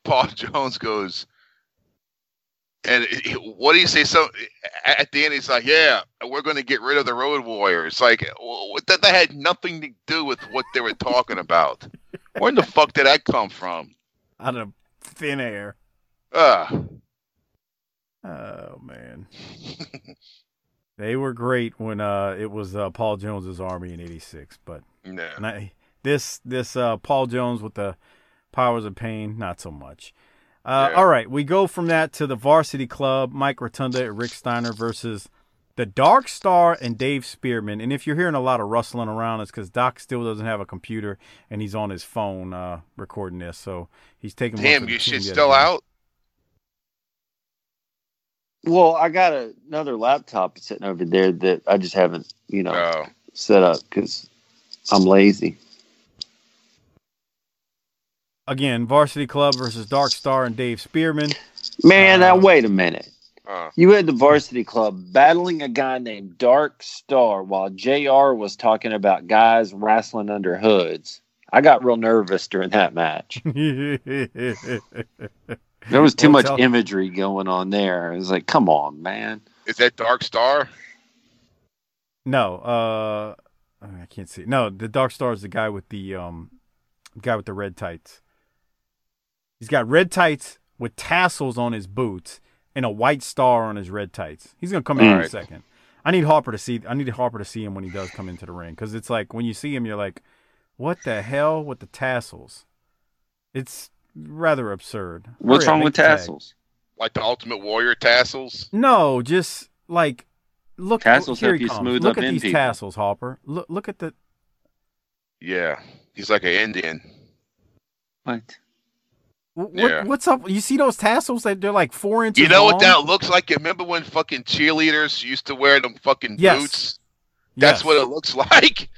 Paul Jones goes, and what do you say? So at the end, he's like, "Yeah, we're going to get rid of the Road Warriors." Like that, that had nothing to do with what they were talking about. Where in the fuck did that come from? Out of thin air. Ugh. Oh man. they were great when uh it was uh Paul Jones's army in 86, but Yeah. not, this this uh Paul Jones with the powers of pain not so much. Uh Yeah. all right, we go from that to the Varsity Club, Mike Rotunda and Rick Steiner versus the Dark Star and Dave Spearman. And if you're hearing a lot of rustling around, it's because Doc still doesn't have a computer and he's on his phone uh, recording this. So he's taking. one for Damn, the your shit's still again. out. Well, I got a, another laptop sitting over there that I just haven't, you know, Oh. set up because I'm lazy. Again, Varsity Club versus Dark Star and Dave Spearman. Man, now Uh, wait a minute. Uh, You had the varsity club battling a guy named Dark Star while JR was talking about guys wrestling under hoods. I got real nervous during that match. There was too Well, much tell- imagery going on there. It was like, come on, man. Is that Dark Star? No, uh, I can't see. No, the Dark Star is the guy with the um, guy with the red tights. He's got red tights with tassels on his boots and a white star on his red tights. He's gonna come in in a second. I need Harper to see. I need Harper to see him when he does come into the ring because it's like when you see him, you're like, "What the hell with the tassels?" It's rather absurd. What's Hurry wrong with the tag. tassels? Like the Ultimate Warrior tassels? No, just like look. Tassels here help he you comes. smooth Look up at these people. tassels, Harper. Look, look at the. Yeah. He's like an Indian. What? What, Yeah. What's up? You see those tassels that they're like four inches. You know what that looks like? You remember when fucking cheerleaders used to wear them fucking Yes. boots? That's Yes. what it looks like.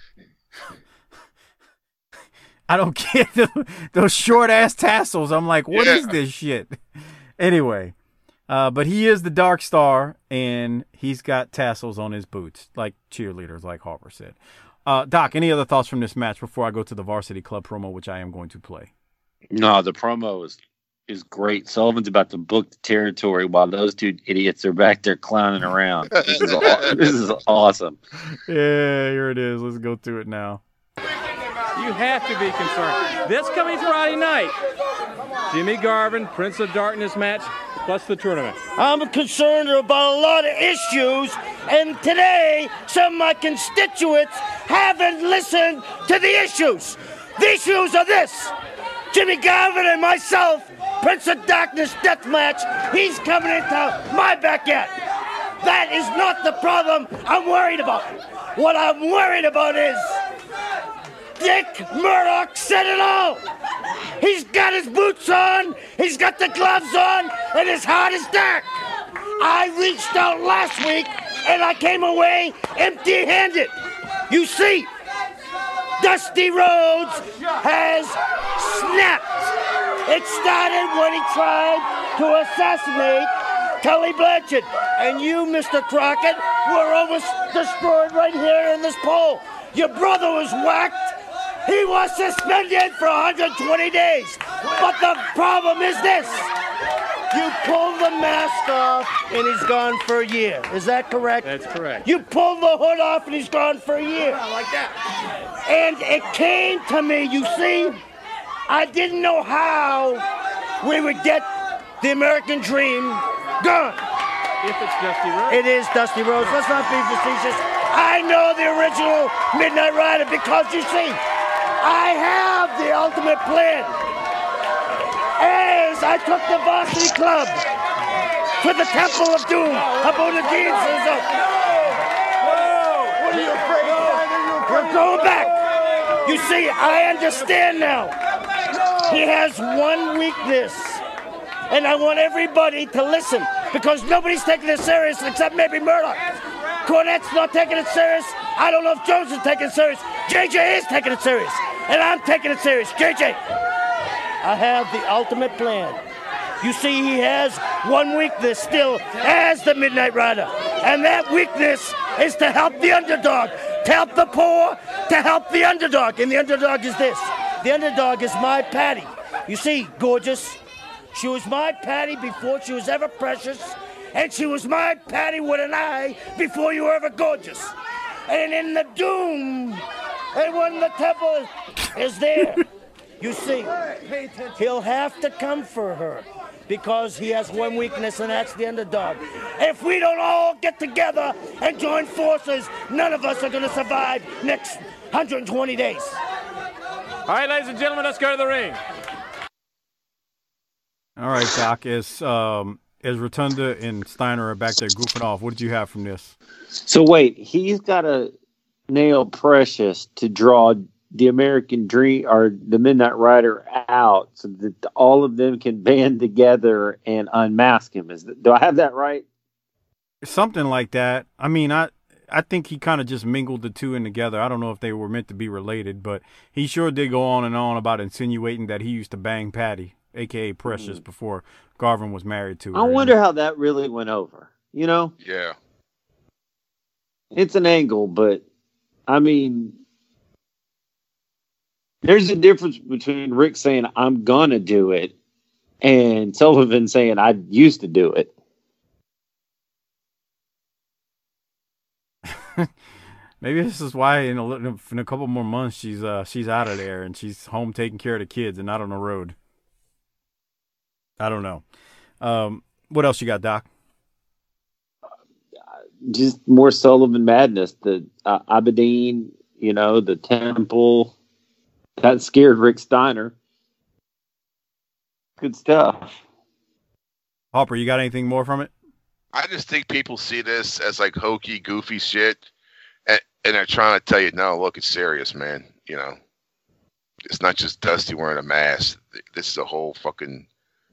I don't get the, those short ass tassels. I'm like, what is Yeah. this shit? Anyway, uh, but he is the Dark Star, and he's got tassels on his boots, like cheerleaders, like Harper said. Uh, Doc, any other thoughts from this match before I go to the Varsity Club promo, which I am going to play? No, the promo is is great. Sullivan's about to book the territory while those two idiots are back there clowning around. This is aw- this is awesome. Yeah, here it is. Let's go to it now. You have to be concerned. This coming Friday night, Jimmy Garvin, Prince of Darkness match, plus the tournament. I'm concerned about a lot of issues, and today some of my constituents haven't listened to the issues. The issues are this Jimmy Garvin and myself, Prince of Darkness death match, he's coming into my backyard. That is not the problem I'm worried about. What I'm worried about is Dick Murdoch said it all. He's got his boots on, he's got the gloves on, and his heart is dark. I reached out last week and I came away empty handed. You see, Dusty Rhodes has snapped. It started when he tried to assassinate Tully Blanchard. And you, Mr. Crockett, were almost destroyed right here in this poll. Your brother was whacked. He was suspended for 120 days. But the problem is this. You pull the mask off and he's gone for a year. Is that correct? That's correct. You pull the hood off and he's gone for a year. like that. And it came to me, you see, I didn't know how we would get the American dream gone. If it's Dusty Rhodes. It is Dusty Rhodes. Let's not be facetious. I know the original Midnight Rider because you see, I have the ultimate plan. As I took the varsity club to the Temple of Doom, Abudadein says, oh, no! What are you afraid of? We're going back. You see, I understand now. He has one weakness. And I want everybody to listen because nobody's taking it serious except maybe Murdoch. Cornette's not taking it serious. I don't know if Jones is taking it serious. JJ is taking it serious. And I'm taking it serious. JJ, I have the ultimate plan. You see, he has one weakness still as the Midnight Rider. And that weakness is to help the underdog, to help the poor, to help the underdog. And the underdog is this the underdog is my Patty. You see, gorgeous, she was my Patty before she was ever precious, and she was my Patty with an eye before you were ever gorgeous. And in the doom, and when the temple is there, you see, he'll have to come for her because he has one weakness, and that's the underdog. If we don't all get together and join forces, none of us are going to survive next 120 days. All right, ladies and gentlemen, let's go to the ring. All right, Doc. As um, as Rotunda and Steiner are back there goofing off, what did you have from this? So wait, he's got to nail Precious to draw the American Dream or the Midnight Rider out, so that all of them can band together and unmask him. Is that, do I have that right? something like that. I mean, I I think he kind of just mingled the two in together. I don't know if they were meant to be related, but he sure did go on and on about insinuating that he used to bang Patty, aka Precious, Mm. before Garvin was married to her. I wonder how that really went over. You know, Yeah. it's an angle, but I mean, there's a difference between Rick saying I'm gonna do it and Sullivan saying I used to do it. Maybe this is why in a, in a couple more months she's uh she's out of there and she's home taking care of the kids and not on the road. I don't know. Um, what else you got, Doc? Just more Sullivan madness. The uh, Aberdeen, you know, the Temple that scared Rick Steiner. Good stuff. Hopper, you got anything more from it? I just think people see this as like hokey, goofy shit, and, and they're trying to tell you, no, look, it's serious, man. You know, it's not just Dusty wearing a mask. This is a whole fucking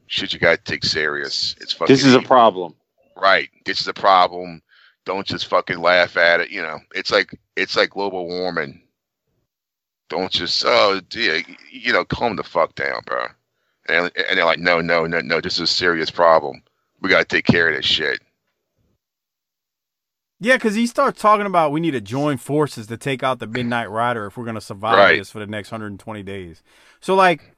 shit you got to take serious. It's fucking This is a problem. right. This is a problem. Don't just fucking laugh at it. You know, it's like it's like global warming. Don't just oh dear, you know, calm the fuck down, bro. And and they're like, no, no, no, no. This is a serious problem. We got to take care of this shit. Yeah, because he starts talking about we need to join forces to take out the Midnight Rider if we're going to survive Right. this for the next 120 days. So, like,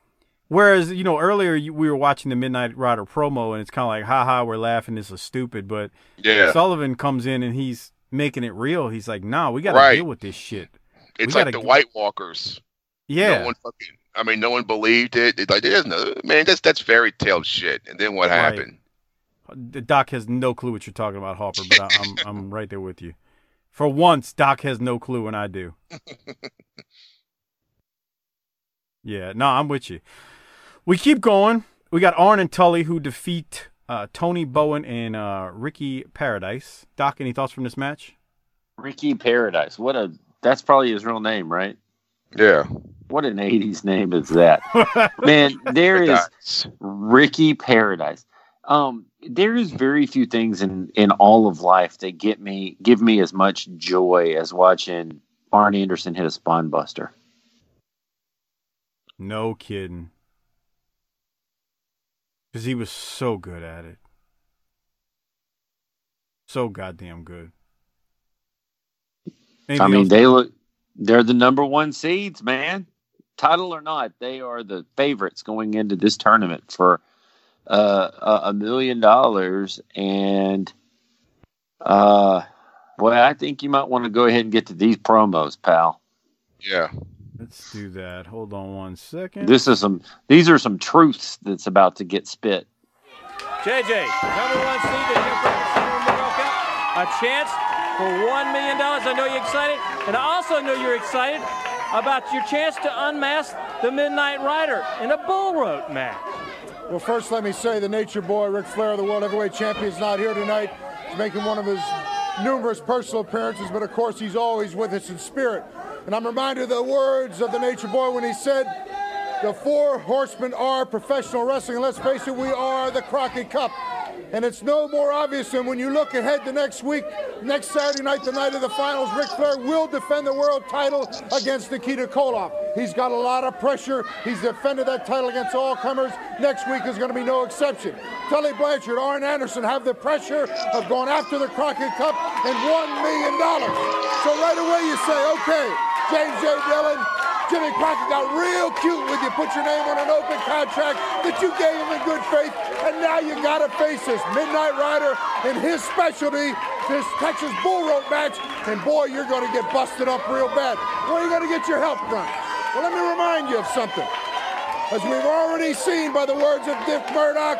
whereas, you know, earlier we were watching the Midnight Rider promo and it's kind of like, haha, we're laughing, this is stupid. But Yeah. Sullivan comes in and he's making it real. He's like, nah, we got to Right. deal with this shit. It's like gotta the White Walkers. Yeah. No one fucking. I mean, no one believed it. It's like, there's no man. That's that's fairy tale shit. And then what Right. happened? Doc has no clue what you're talking about, Hopper, but I, I'm I'm right there with you. For once, Doc has no clue, and I do. yeah, no, I'm with you. We keep going. We got Arn and Tully who defeat uh, Tony Bowen and uh, Ricky Paradise. Doc, any thoughts from this match? Ricky Paradise. What a that's probably his real name, right? Yeah. What an 80s name is that? Man, there is Ricky Paradise. Um, there is very few things in in all of life that get me give me as much joy as watching Arn Anderson hit a spine buster. No kidding. Because he was so good at it. So goddamn good. I mean, else? they look they're the number one seeds, man. Title or not, they are the favorites going into this tournament for uh, a- a million dollars. And uh, boy, I think you might want to go ahead and get to these promos, pal. Yeah. Let's do that. Hold on one second. This is some. These are some truths that's about to get spit. JJ, number one seed that you World Cup, a chance for $1 million. I know you're excited. And I also know you're excited about your chance to unmask the Midnight Rider in a bull rope match. Well, first, let me say the Nature Boy, Ric Flair, the World Heavyweight Champion, is not here tonight. He's making one of his numerous personal appearances, but of course, he's always with us in spirit. And I'm reminded of the words of the Nature Boy when he said, The four horsemen are professional wrestling. And let's face it, we are the Crockett Cup. And it's no more obvious than when you look ahead to next week, next Saturday night, the night of the finals, Ric Flair will defend the world title against Nikita Koloff. He's got a lot of pressure. He's defended that title against all comers. Next week is going to be no exception. Tully Blanchard, Arn Anderson have the pressure of going after the Crockett Cup and $1 million. So right away you say, okay, James J. Dillon, Jimmy Crockett got real cute with you, put your name on an open contract that you gave him in good faith, and now you gotta face this Midnight Rider and his specialty, this Texas Bull Rope match, and boy, you're gonna get busted up real bad. Where are you gonna get your help from? Well, let me remind you of something. As we've already seen by the words of Dick Murdoch,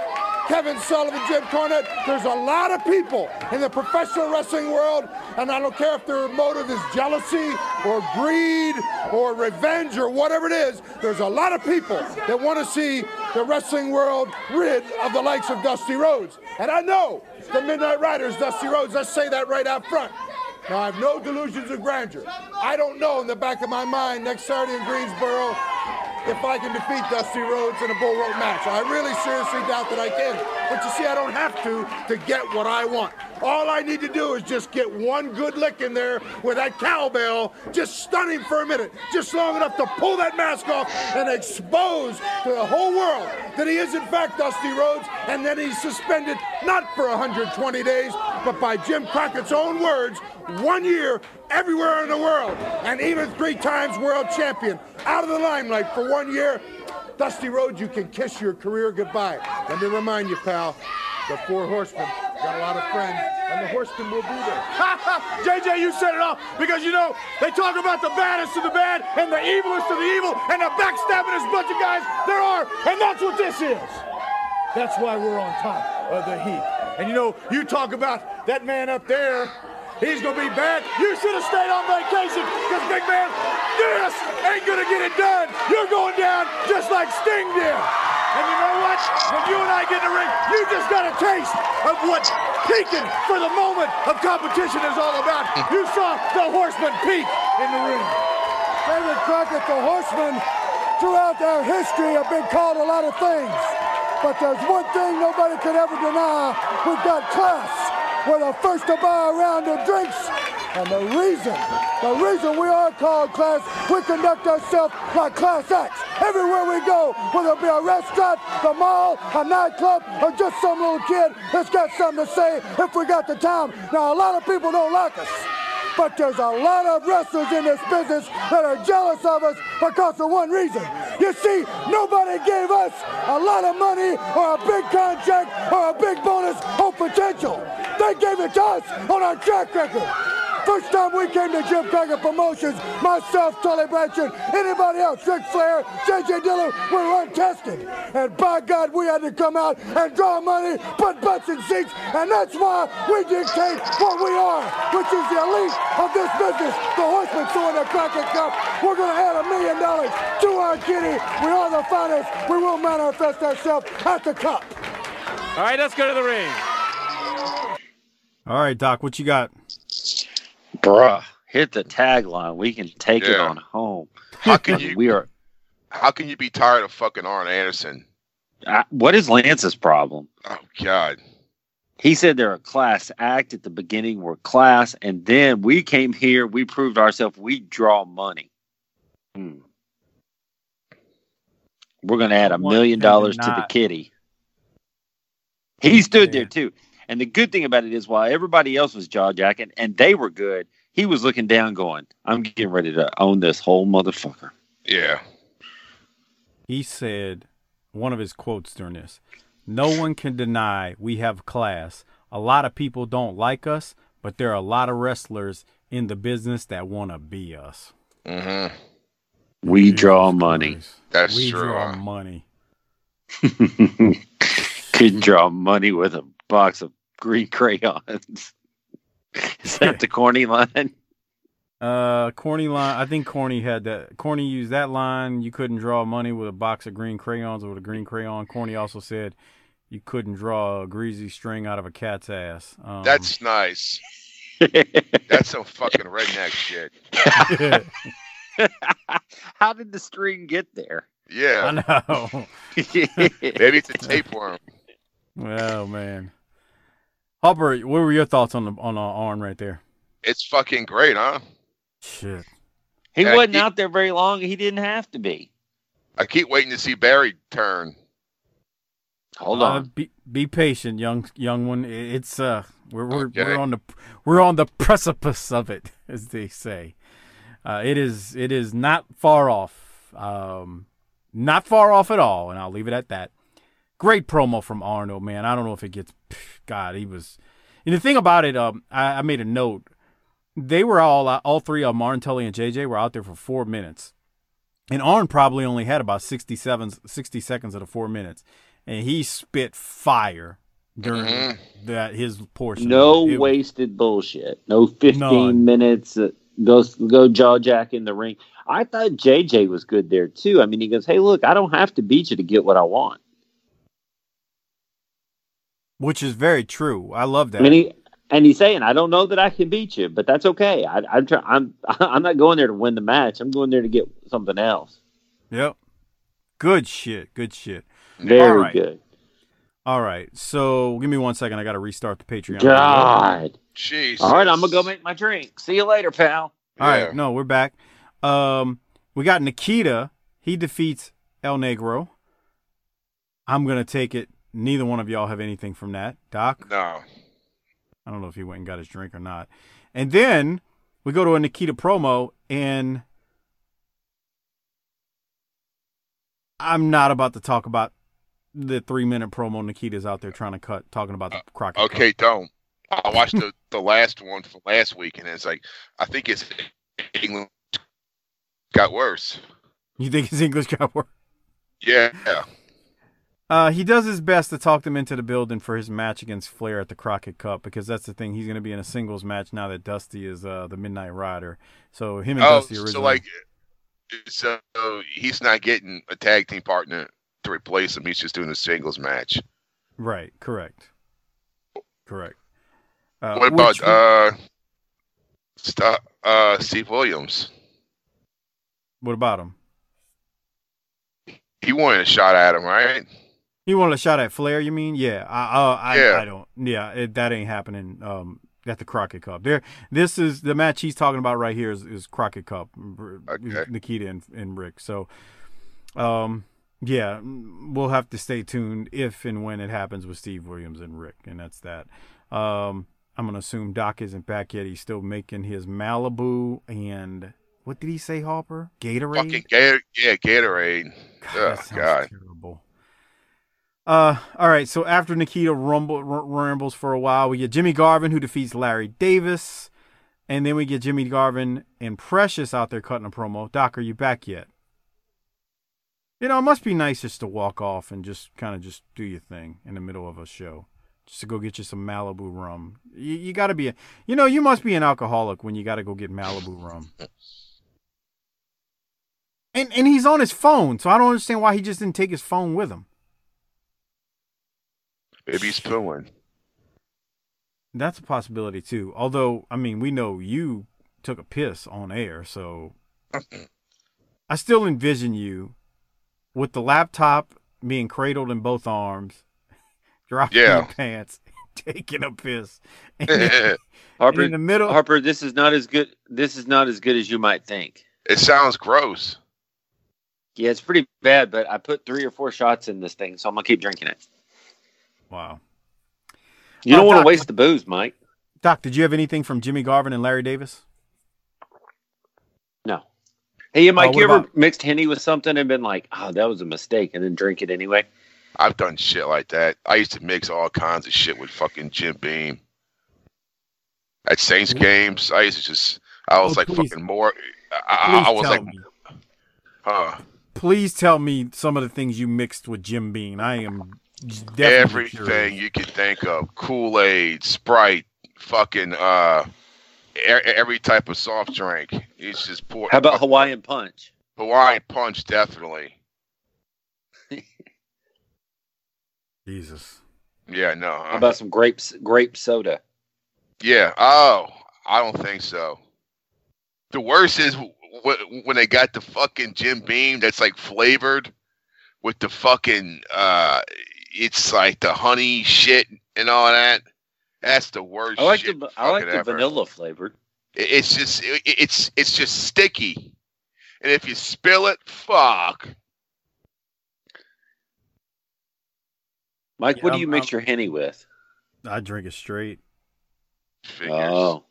Kevin Sullivan, Jim Cornette, there's a lot of people in the professional wrestling world, and I don't care if their motive is jealousy or greed or revenge or whatever it is, there's a lot of people that want to see the wrestling world rid of the likes of Dusty Rhodes. And I know the Midnight Riders, Dusty Rhodes, let's say that right out front. Now, I have no delusions of grandeur. I don't know in the back of my mind next Saturday in Greensboro if I can defeat Dusty Rhodes in a bull rope match. I really seriously doubt that I can. But you see, I don't have to to get what I want. All I need to do is just get one good lick in there with that cowbell, just stun him for a minute, just long enough to pull that mask off and expose to the whole world that he is in fact Dusty Rhodes, and then he's suspended not for 120 days, but by Jim Crockett's own words, one year everywhere in the world, and even three times world champion, out of the limelight for one year. Dusty Rhodes, you can kiss your career goodbye. Let me remind you, pal, the Four Horsemen got a lot of friends, and the Horsemen will be there. JJ, you said it all because you know they talk about the baddest of the bad and the evilest of the evil and the backstabbingest bunch of guys there are, and that's what this is. That's why we're on top of the heat. And you know, you talk about that man up there. He's gonna be bad. You should have stayed on vacation, because big man, this ain't gonna get it done. You're going down just like Sting did. And you know what? When you and I get in the ring, you just got a taste of what peaking for the moment of competition is all about. You saw the horseman peak in the ring. David Crockett, the horsemen, throughout their history have been called a lot of things. But there's one thing nobody could ever deny. We've got class. We're the first to buy a round of drinks. And the reason, the reason we are called class, we conduct ourselves like class acts. Everywhere we go, whether it be a restaurant, the mall, a nightclub, or just some little kid that's got something to say if we got the time. Now, a lot of people don't like us. But there's a lot of wrestlers in this business that are jealous of us because of one reason. You see, nobody gave us a lot of money or a big contract or a big bonus or potential. They gave it to us on our track record. First time we came to Jim Crockett Promotions, myself, Tully Blanchard, anybody else, Ric Flair, J.J. Dillon, we were untested. And by God, we had to come out and draw money, put butts in seats, and that's why we dictate what we are, which is the elite of this business. The Horsemen throwing the Crockett Cup. We're going to add a million dollars to our kitty. We are the finest. We will manifest ourselves at the cup. All right, let's go to the ring. All right, Doc, what you got? Bruh, hit the tagline. We can take it on home. How can you? We are. How can you be tired of fucking Arn Anderson? I, what is Lance's problem? Oh God. He said they're a class act at the beginning. We're class, and then we came here. We proved ourselves. We draw money. Hmm. We're going to add a One million dollars to the kitty. He stood there too. And the good thing about it is, while everybody else was jaw jacking and they were good, he was looking down, going, "I'm getting ready to own this whole motherfucker." Yeah. He said, one of his quotes during this No one can deny we have class. A lot of people don't like us, but there are a lot of wrestlers in the business that want to be us. Mm-hmm. We draw money. That's true. we true. draw money. Couldn't draw money with a box of green crayons. Is that the corny line? Uh, Corny line. I think Corny had that. Corny used that line. You couldn't draw money with a box of green crayons or with a green crayon. Corny also said you couldn't draw a greasy string out of a cat's ass. Um, That's nice. That's some fucking redneck shit. How did the string get there? Yeah. I know. Maybe it's a tapeworm. Oh man, Hopper, what were your thoughts on the on uh, Arn right there? It's fucking great, huh? Shit. He Yeah, wasn't he- out there very long. He didn't have to be. I keep waiting to see Barry turn. Hold Uh, on. be be patient, young young one. It's uh, we're we're, Okay. we're on the we're on the precipice of it, as they say. Uh, it is it is not far off. Um, not far off at all, and I'll leave it at that. Great promo from Arnold, man. I don't know if it gets. God, he was. And the thing about it, um, I, I made a note. They were all all three of Martin Tully and JJ were out there for four minutes, and Arn probably only had about 67, 60 seconds of the four minutes, and he spit fire during Mhm. that his portion. No It- wasted bullshit. No 15 None. minutes. Uh, go go jaw jack in the ring. I thought JJ was good there too. I mean, he goes, "Hey, look, I don't have to beat you to get what I want." Which is very true. I love that. I mean, he, and he's saying, "I don't know that I can beat you, but that's okay. I, I'm try, I'm I'm not going there to win the match. I'm going there to get something else." Yep. Good shit. Good shit. Very All right. good. All right. So give me one second. I got to restart the Patreon. God. Jeez. All right, I'm gonna go make my drink. See you later, pal. All right. No, we're back. Um, we got Nikita. He defeats El Negro. I'm gonna take it. Neither one of y'all have anything from that, Doc. No. I don't know if he went and got his drink or not. And then we go to a Nikita promo, and I'm not about to talk about the three minute promo Nikita's out there trying to cut, talking about the Crockett. Cup. Okay, don't. I watched the, the last one from last week, and it's like I think it's England got worse. You think his English got worse? Yeah. Uh, he does his best to talk them into the building for his match against Flair at the Crockett Cup because that's the thing. He's going to be in a singles match now that Dusty is uh, the Midnight Rider. So him and Oh, Dusty originally. so like, so he's not getting a tag team partner to replace him. He's just doing a singles match. Right. Correct. Correct. Uh, what about which- uh, St- uh, Steve Williams? what about him? He wanted a shot at him, right? He wanted a shot at Flair. You mean? Yeah. I. Uh, I, Yeah. I don't. Yeah. It, that ain't happening. Um, at the Crockett Cup. There. This is the match he's talking about right here. Is, is Crockett Cup. Okay. Nikita and, and Rick. So, um, yeah, we'll have to stay tuned if and when it happens with Steve Williams and Rick, and that's that. Um, I'm gonna assume Doc isn't back yet. He's still making his Malibu and what did he say, Hopper? Gatorade. Fucking Gator, yeah, Gatorade. oh sounds God. terrible. Uh, all right. So after Nikita rumble, rambles for a while, we get Jimmy Garvin who defeats Larry Davis, and then we get Jimmy Garvin and Precious out there cutting a promo. Doc, are you back yet? You know, it must be nice just to walk off and just kind of just do your thing in the middle of a show, just to go get you some Malibu rum. You, you got to be, a, you know, you must be an alcoholic when you got to go get Malibu rum. And and he's on his phone, so I don't understand why he just didn't take his phone with him. Maybe he's pooing. That's a possibility too. Although, I mean, we know you took a piss on air, so I still envision you with the laptop being cradled in both arms, dropping Yeah. your pants, taking a piss. And Harper, in the middle. Harper, this is not as good. This is not as good as you might think. It sounds gross. Yeah, it's pretty bad, but I put three or four shots in this thing, so I'm gonna keep drinking it. Wow. You don't Uh, want to waste the booze, Mike. Doc, did you have anything from Jimmy Garvin and Larry Davis? No. Hey, yeah, Mike, Uh, you ever about- mixed henny with something and been like, "Oh, that was a mistake," and then drink it anyway? I've done shit like that. I used to mix all kinds of shit with fucking Jim Beam. At Saints games, I used to just, I was Oh, like please. fucking more. I, I, I was like, me. huh? Please tell me some of the things you mixed with Jim Beam. I am definitely Everything curious. you can think of: Kool Aid, Sprite, fucking uh, every type of soft drink. It's just pour. How about Hawaiian Punch? Hawaiian Punch? Definitely. Jesus. Yeah, no. How about some grapes, grape soda? Yeah. Oh, I don't think so. The worst is when they got the fucking Jim Beam that's like flavored with the fucking uh it's like the honey shit and all that. That's the worst. I like shit the I like the ever. vanilla flavored. It- It's just it- it's it's just sticky, and if you spill it, fuck. Mike, Yeah, what do I'm- you mix I'm- your henny with? I drink it straight. Figures. Oh,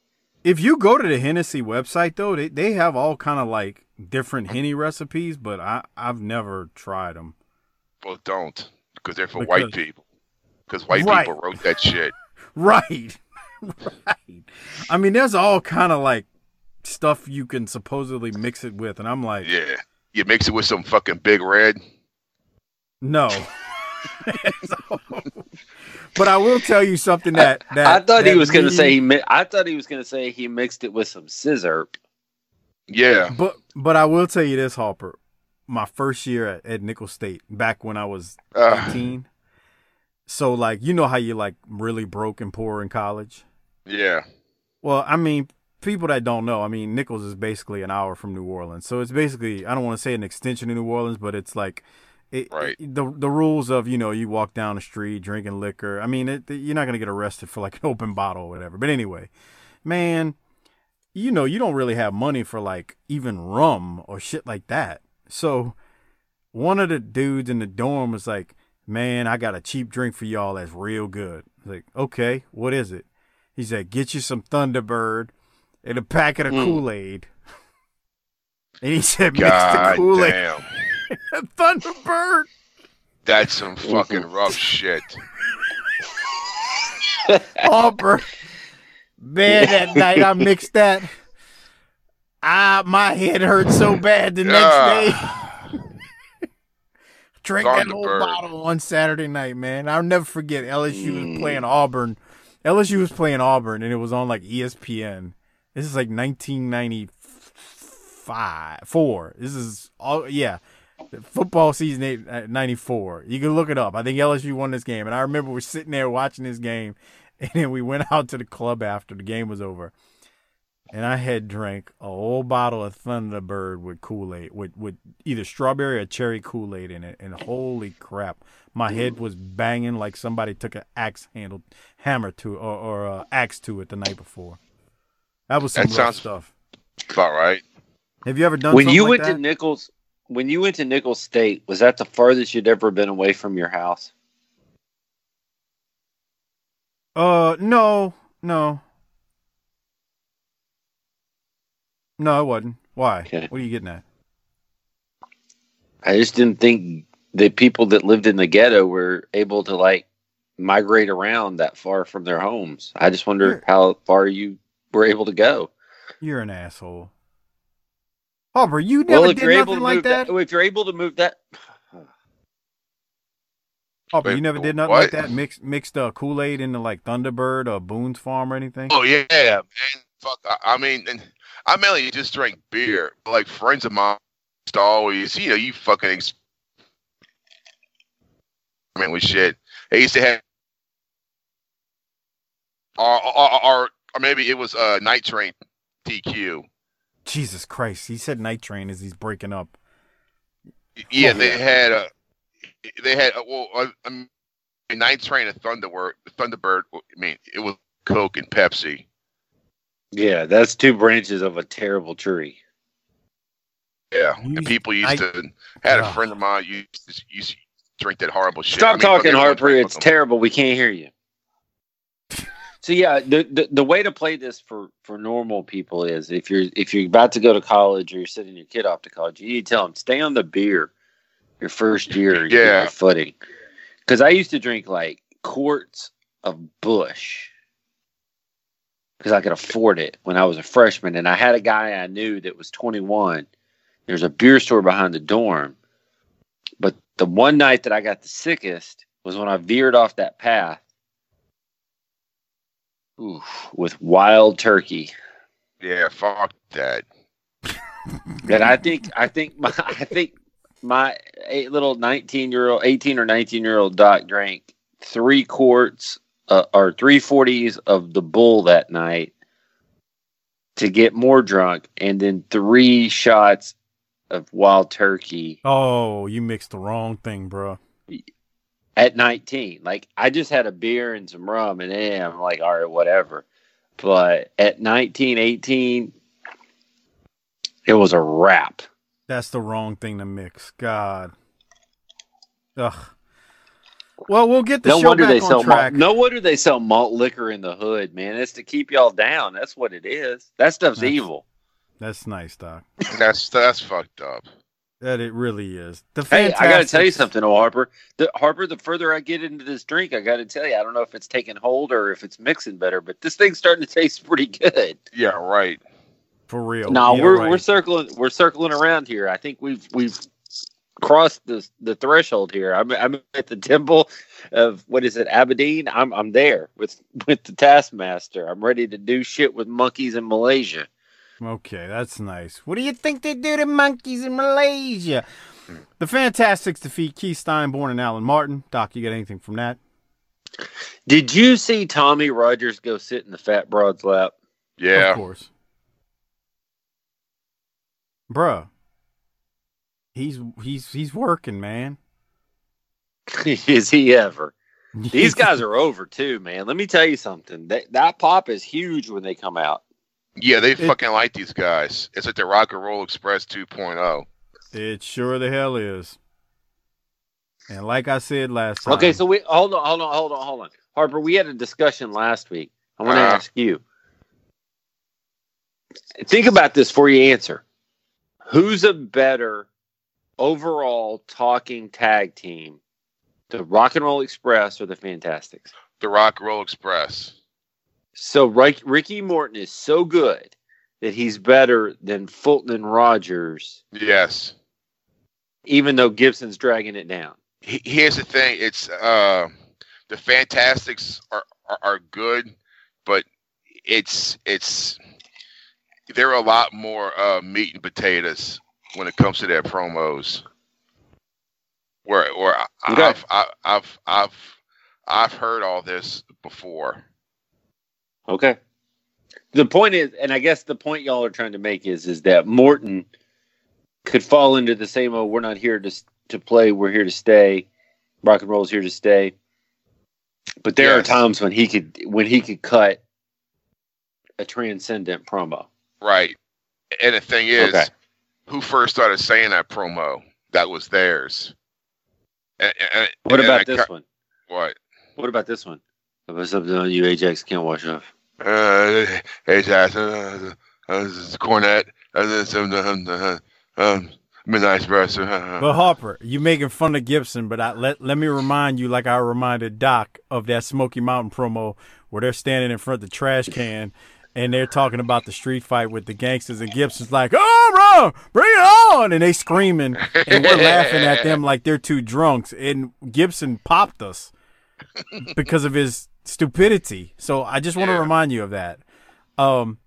If you go to the Hennessy website though, they they have all kind of like different Henny recipes, but I I've never tried them. Well, don't because they're for white people. Because white Right. people wrote that shit. Right. right. I mean, there's all kind of like stuff you can supposedly mix it with, and I'm like, Yeah, you mix it with some fucking big red. no. So- but I will tell you something that that I thought he was going to say he. Mi- I thought he was going to say he mixed it with some scissor. Yeah. But but I will tell you this, Harper. My first year at, at Nicholls State, back when I was Uh. 18. So like you know how you like really broke and poor in college? Yeah. Well, I mean, people that don't know, I mean, Nicholls is basically an hour from New Orleans. So it's basically I don't want to say an extension of New Orleans, but it's like It, Right. it- the the rules of you know you walk down the street drinking liquor. I mean, it, you're not gonna get arrested for like an open bottle or whatever. But anyway, man, you know you don't really have money for like even rum or shit like that. So one of the dudes in the dorm was like, "Man, I got a cheap drink for y'all that's real good." Like, "Okay, what is it?" He said, "Get you some Thunderbird and a packet of Mm. Kool Aid." And he said, "Mix the Kool Aid." damn. Thunderbird. That's some fucking rough shit. Auburn. Man, that night I mixed that. Ah, my head hurt so bad the next day. Drank that whole bottle on Saturday night, man. I'll never forget. LSU was playing Auburn. LSU was playing Auburn, and it was on like ESPN. This is like 1995, four. This is all yeah. Football season eight, uh, 94. You can look it up. I think LSU won this game. And I remember we're sitting there watching this game. And then we went out to the club after the game was over. And I had drank a whole bottle of Thunderbird with Kool Aid, with, with either strawberry or cherry Kool Aid in it. And holy crap, my head was banging like somebody took an axe handle hammer to or, or uh, axe to it the night before. That was some That rough sounds stuff. about right. Have you ever done when something you like went that? to Nicholls, when you went to Nicholls State, was that the farthest you'd ever been away from your house? Uh, no, no, no, I wasn't. Why? What are you getting at? I just didn't think the people that lived in the ghetto were able to like migrate around that far from their homes. I just wonder how far you were able to go. You're an asshole. Aubrey, you never well, did you're able nothing to like move that. if you're able to move that, Aubrey, Wait, you never did nothing what? like that. Mixed mixed uh, Kool Aid into like Thunderbird or Boone's Farm or anything. Oh yeah, man. Fuck. I, I mean, and I mainly just drank beer. But, like friends of mine used to always, you know, you fucking. Ex- I mean, with shit. They used to have, or or, or, or maybe it was uh Night Train DQ. Jesus Christ! He said Night Train as he's breaking up. Yeah, Oh, they yeah. had a. They had uh, well, uh, I mean, Night Train and Thunderbird. Thunderbird. I mean, it was Coke and Pepsi. Yeah, that's two branches of a terrible tree. Yeah, and people used to had a friend of mine used to, used to drink that horrible shit. Stop I mean, talking, fucking Harper. It's terrible. We can't hear you. So yeah, the, the the way to play this for for normal people is if you're if you're about to go to college or you're sending your kid off to college, you need to tell them stay on the beer your first year. You Yeah. your footing. Because I used to drink like quarts of Bush because I could afford it when I was a freshman, and I had a guy I knew that was 21. There's a beer store behind the dorm, but the one night that I got the sickest was when I veered off that path oof, with wild turkey. Yeah, fuck that. And I think I think my I think my eight little nineteen year old, eighteen or nineteen year old doc drank three quarts uh, or three forties of the bull that night to get more drunk, and then three shots of wild turkey Oh, you mixed the wrong thing, bro. at 19. Like I just had a beer and some rum and then I'm like, all right, whatever. But at 19, 18, it was a wrap. That's the wrong thing to mix. God. Ugh. Well, we'll get the no show wonder back they on sell track. malt, no wonder they sell malt liquor in the hood, man. It's to keep y'all down. That's what it is. That stuff's That's- evil. That's nice, Doc. That's that's fucked up. That it really is. The Hey, I got to tell you something, oh, Harper. The, Harper, the further I get into this drink, I got to tell you, I don't know if it's taking hold or if it's mixing better, but this thing's starting to taste pretty good. Yeah, right. For real. No, Yeah, we're right. we're circling we're circling around here. I think we've we've crossed the the threshold here. I'm I'm at the temple of what is it, Abudadein? I'm I'm there with with the Taskmaster. I'm ready to do shit with monkeys in Malaysia. Okay, that's nice. What do you think they do to monkeys in Malaysia? The Fantastics defeat Keith Steinborn and Alan Martin. Doc, you got anything from that? Did you see Tommy Rogers go sit in the fat broad's lap? Yeah. Of course. Bruh. He's he's he's working, man. is he ever? These guys are over too, man. Let me tell you something. That that pop is huge when they come out. Yeah, they fucking like these guys. It's like the Rock and Roll Express oh. 2.0. It sure the hell is. And like I said last time, Okay, so we hold on, hold on, hold on, hold on. Harper, we had a discussion last week. I want to Uh-huh. ask you. Think about this before you answer. Who's a better overall talking tag team? The Rock and Roll Express or the Fantastics? The Rock and Roll Express. So Rick, Ricky Morton is so good that he's better than Fulton and Rogers, Yes. even though Gibson's dragging it down. Here's the thing. It's uh, the Fantastics are, are are good, but it's it's they're a lot more uh, meat and potatoes when it comes to their promos. Where where I- Okay. I've, I, I've I've I've heard all this before. Okay. The point is, and I guess the point y'all are trying to make is, is that Morton could fall into the same. Oh, we're not here to to play. We're here to stay. Rock and roll's here to stay. But there are times when he could when he could cut a transcendent promo. Right. And the thing is, Okay. Who first started saying that promo? That was theirs. And, and- What about this ca- one? What? What about this one? What's up on you, Ajax? Can't wash off. Uh, hey, Josh, uh, uh, this is Cornette. Uh, this, um, uh, um, Midnight Express. Uh, But Harper, you making fun of Gibson, but I, let let me remind you, like I reminded Doc of that Smoky Mountain promo where they're standing in front of the trash can and they're talking about the street fight with the gangsters, and Gibson's like, "Oh, bro, bring it on!" and they screaming, and we're laughing at them like they're two drunks, and Gibson popped us because of his stupidity. So I just want to remind you of that. Um,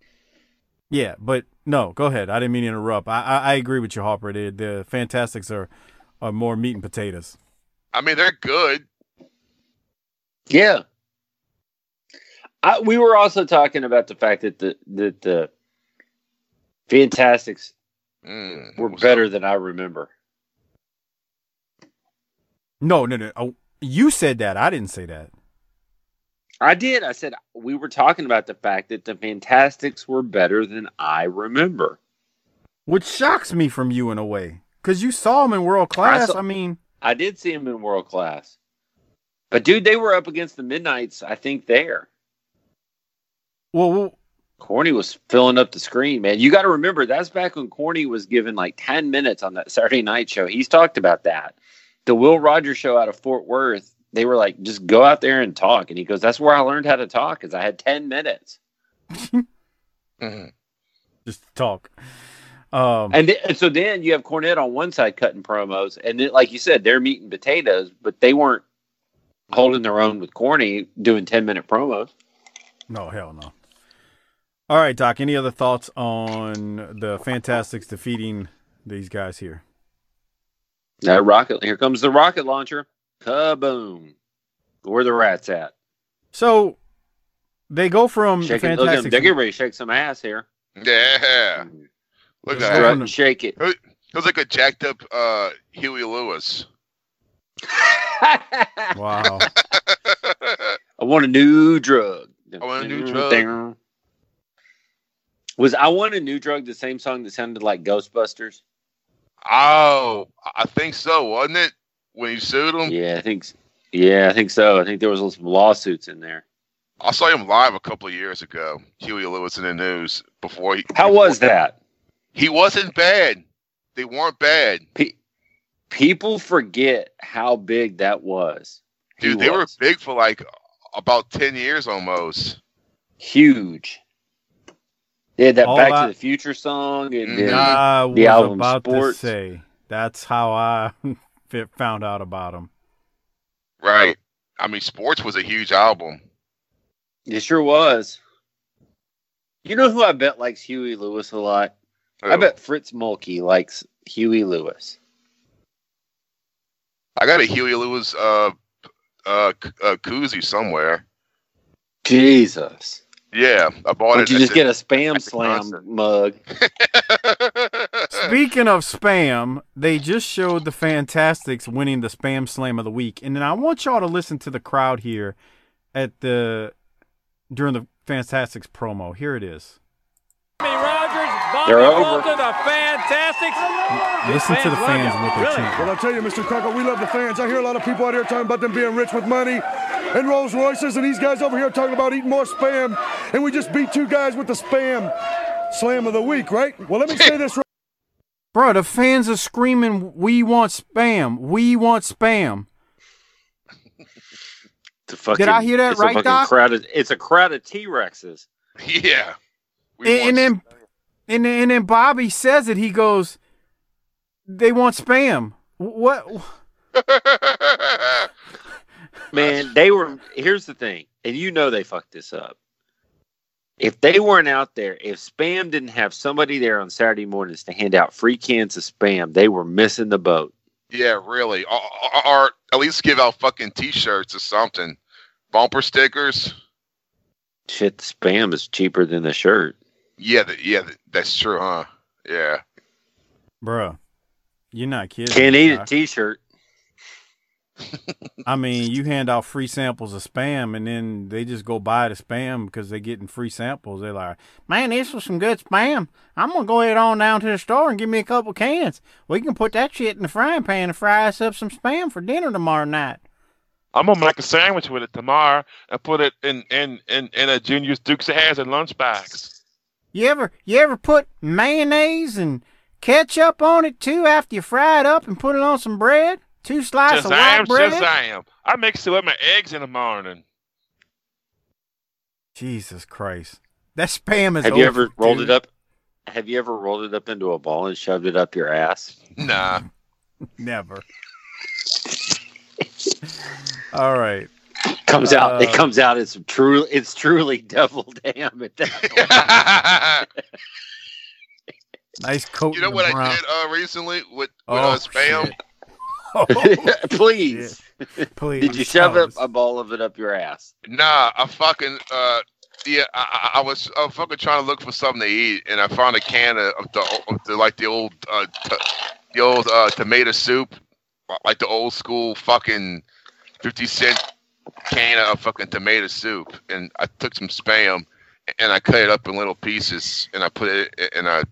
yeah, but no, go ahead. I didn't mean to interrupt. I I, I agree with you, Harper. The the Fantastics are are more meat and potatoes. I mean, they're good. Yeah. I, we were also talking about the fact that the that the Fantastics Mm, were better than I remember. No, no, no. Oh, you said that. I didn't say that. I did. I said we were talking about the fact that the Fantastics were better than I remember. Which shocks me from you in a way, because you saw them in world class. I, saw- mean, I did see them in world class, but dude, they were up against the Midnight's. I think there. Well, well Corny was filling up the screen, man. You got to remember that's back when Corny was given like 10 minutes on that Saturday night show. He's talked about that. The Will Rogers show out of Fort Worth, they were like, just go out there and talk. And he goes, that's where I learned how to talk because I had 10 minutes. Mhm. just talk. Um, And, th- and so then you have Cornette on one side cutting promos. And then, like you said, they're meat and potatoes, but they weren't holding their own with Corny doing 10 minute promos. no, hell no. All right, Doc. Any other thoughts on the Fantastics defeating these guys here? That rocket, here comes the rocket launcher. Kaboom. Where the rats at? So they go from the Shaking, look. Fantastics. they get ready to shake some ass here. Yeah. Look Just at Strut that. and shake it. It was like a jacked up uh, Huey Lewis. Wow. I want a new drug. I want a new drug. Was I want a new drug the same song that sounded like Ghostbusters? Oh, I think so, wasn't it? When you sued him? Yeah, I think. Yeah, I think so. I think there was some lawsuits in there. I saw him live a couple of years ago. Huey Lewis in the news before he. How before- was that? He wasn't bad. They weren't bad. Pe- people forget how big that was. He Dude, they were big for like about 10 years almost. huge. They had that All Back I- to the Future song, and Mhm. then I was the album about Sports. to say that's how I found out about them. Right. I mean, Sports was a huge album. it sure was. You know who I bet likes Huey Lewis a lot? I bet Fritz Mulkey likes Huey Lewis. I got a Huey Lewis uh, uh, uh, koozie somewhere. Jesus. Yeah, I bought Why it. don't you just get a spam slam concert. mug? Speaking of spam, they just showed the Fantastics winning the Spam Slam of the week, and then I want y'all to listen to the crowd here at the during the Fantastics promo. Here it is. Jimmy Rogers, Bobby They're over. Fulton, the fantastic. Listen to the fans you. and what they're Really? Well, I tell you, Mr. Crocker, we love the fans. I hear a lot of people out here talking about them being rich with money and Rolls Royces, and these guys over here talking about eating more spam. And we just beat two guys with the spam slam of the week, right? Well, let me say this. right- Bro, the fans are screaming, "We want spam! We want spam!" It's a fucking, Did I hear that it's right, a Doc? Crowd of, it's a crowd of T Rexes. Yeah. And, and then, and then, and then Bobby says it. He goes, "They want spam." What? Man, they were. Here's the thing, and you know they fucked this up. If they weren't out there, if Spam didn't have somebody there on Saturday mornings to hand out free cans of Spam, they were missing the boat. Yeah, really. Or, or, or at least give out fucking T-shirts or something. Bumper stickers. Shit, Spam is cheaper than the shirt. Yeah, th- yeah, th- that's true, huh? Yeah. Bruh, you're not kidding. Can't eat a Doc. T-shirt. I mean, you hand out free samples of spam, and then they just go buy the spam because they're getting free samples. They're like, "Man, this was some good spam. I'm gonna go ahead on down to the store and give me a couple cans. We can put that shit in the frying pan and fry us up some spam for dinner tomorrow night." I'm gonna make a sandwich with it tomorrow and put it in in in, in a Junior's Dukes of Hazzard lunch bags. You ever you ever put mayonnaise and ketchup on it too after you fry it up and put it on some bread? Two slices of white Shazam, bread. Shazam. I mix it with my eggs in the morning. Jesus Christ, that spam is. Have you over, ever rolled it up? Have you ever rolled it up into a ball and shoved it up your ass? Nah. Never. All right. Comes out. It Uh, comes out. It's true. It's truly devil damn at that. Nice coat. You know what the I did uh, recently with, with Oh, uh, spam? shit. Oh, Please. Please. Did you shove tell it, a ball of it up your ass? Nah, I fucking uh yeah, I, I I was I was fucking trying to look for something to eat, and I found a can of of the, of the like the old uh t- the old uh tomato soup, like the old school fucking fifty cent can of fucking tomato soup, and I took some spam and I cut it up in little pieces, and I put it in a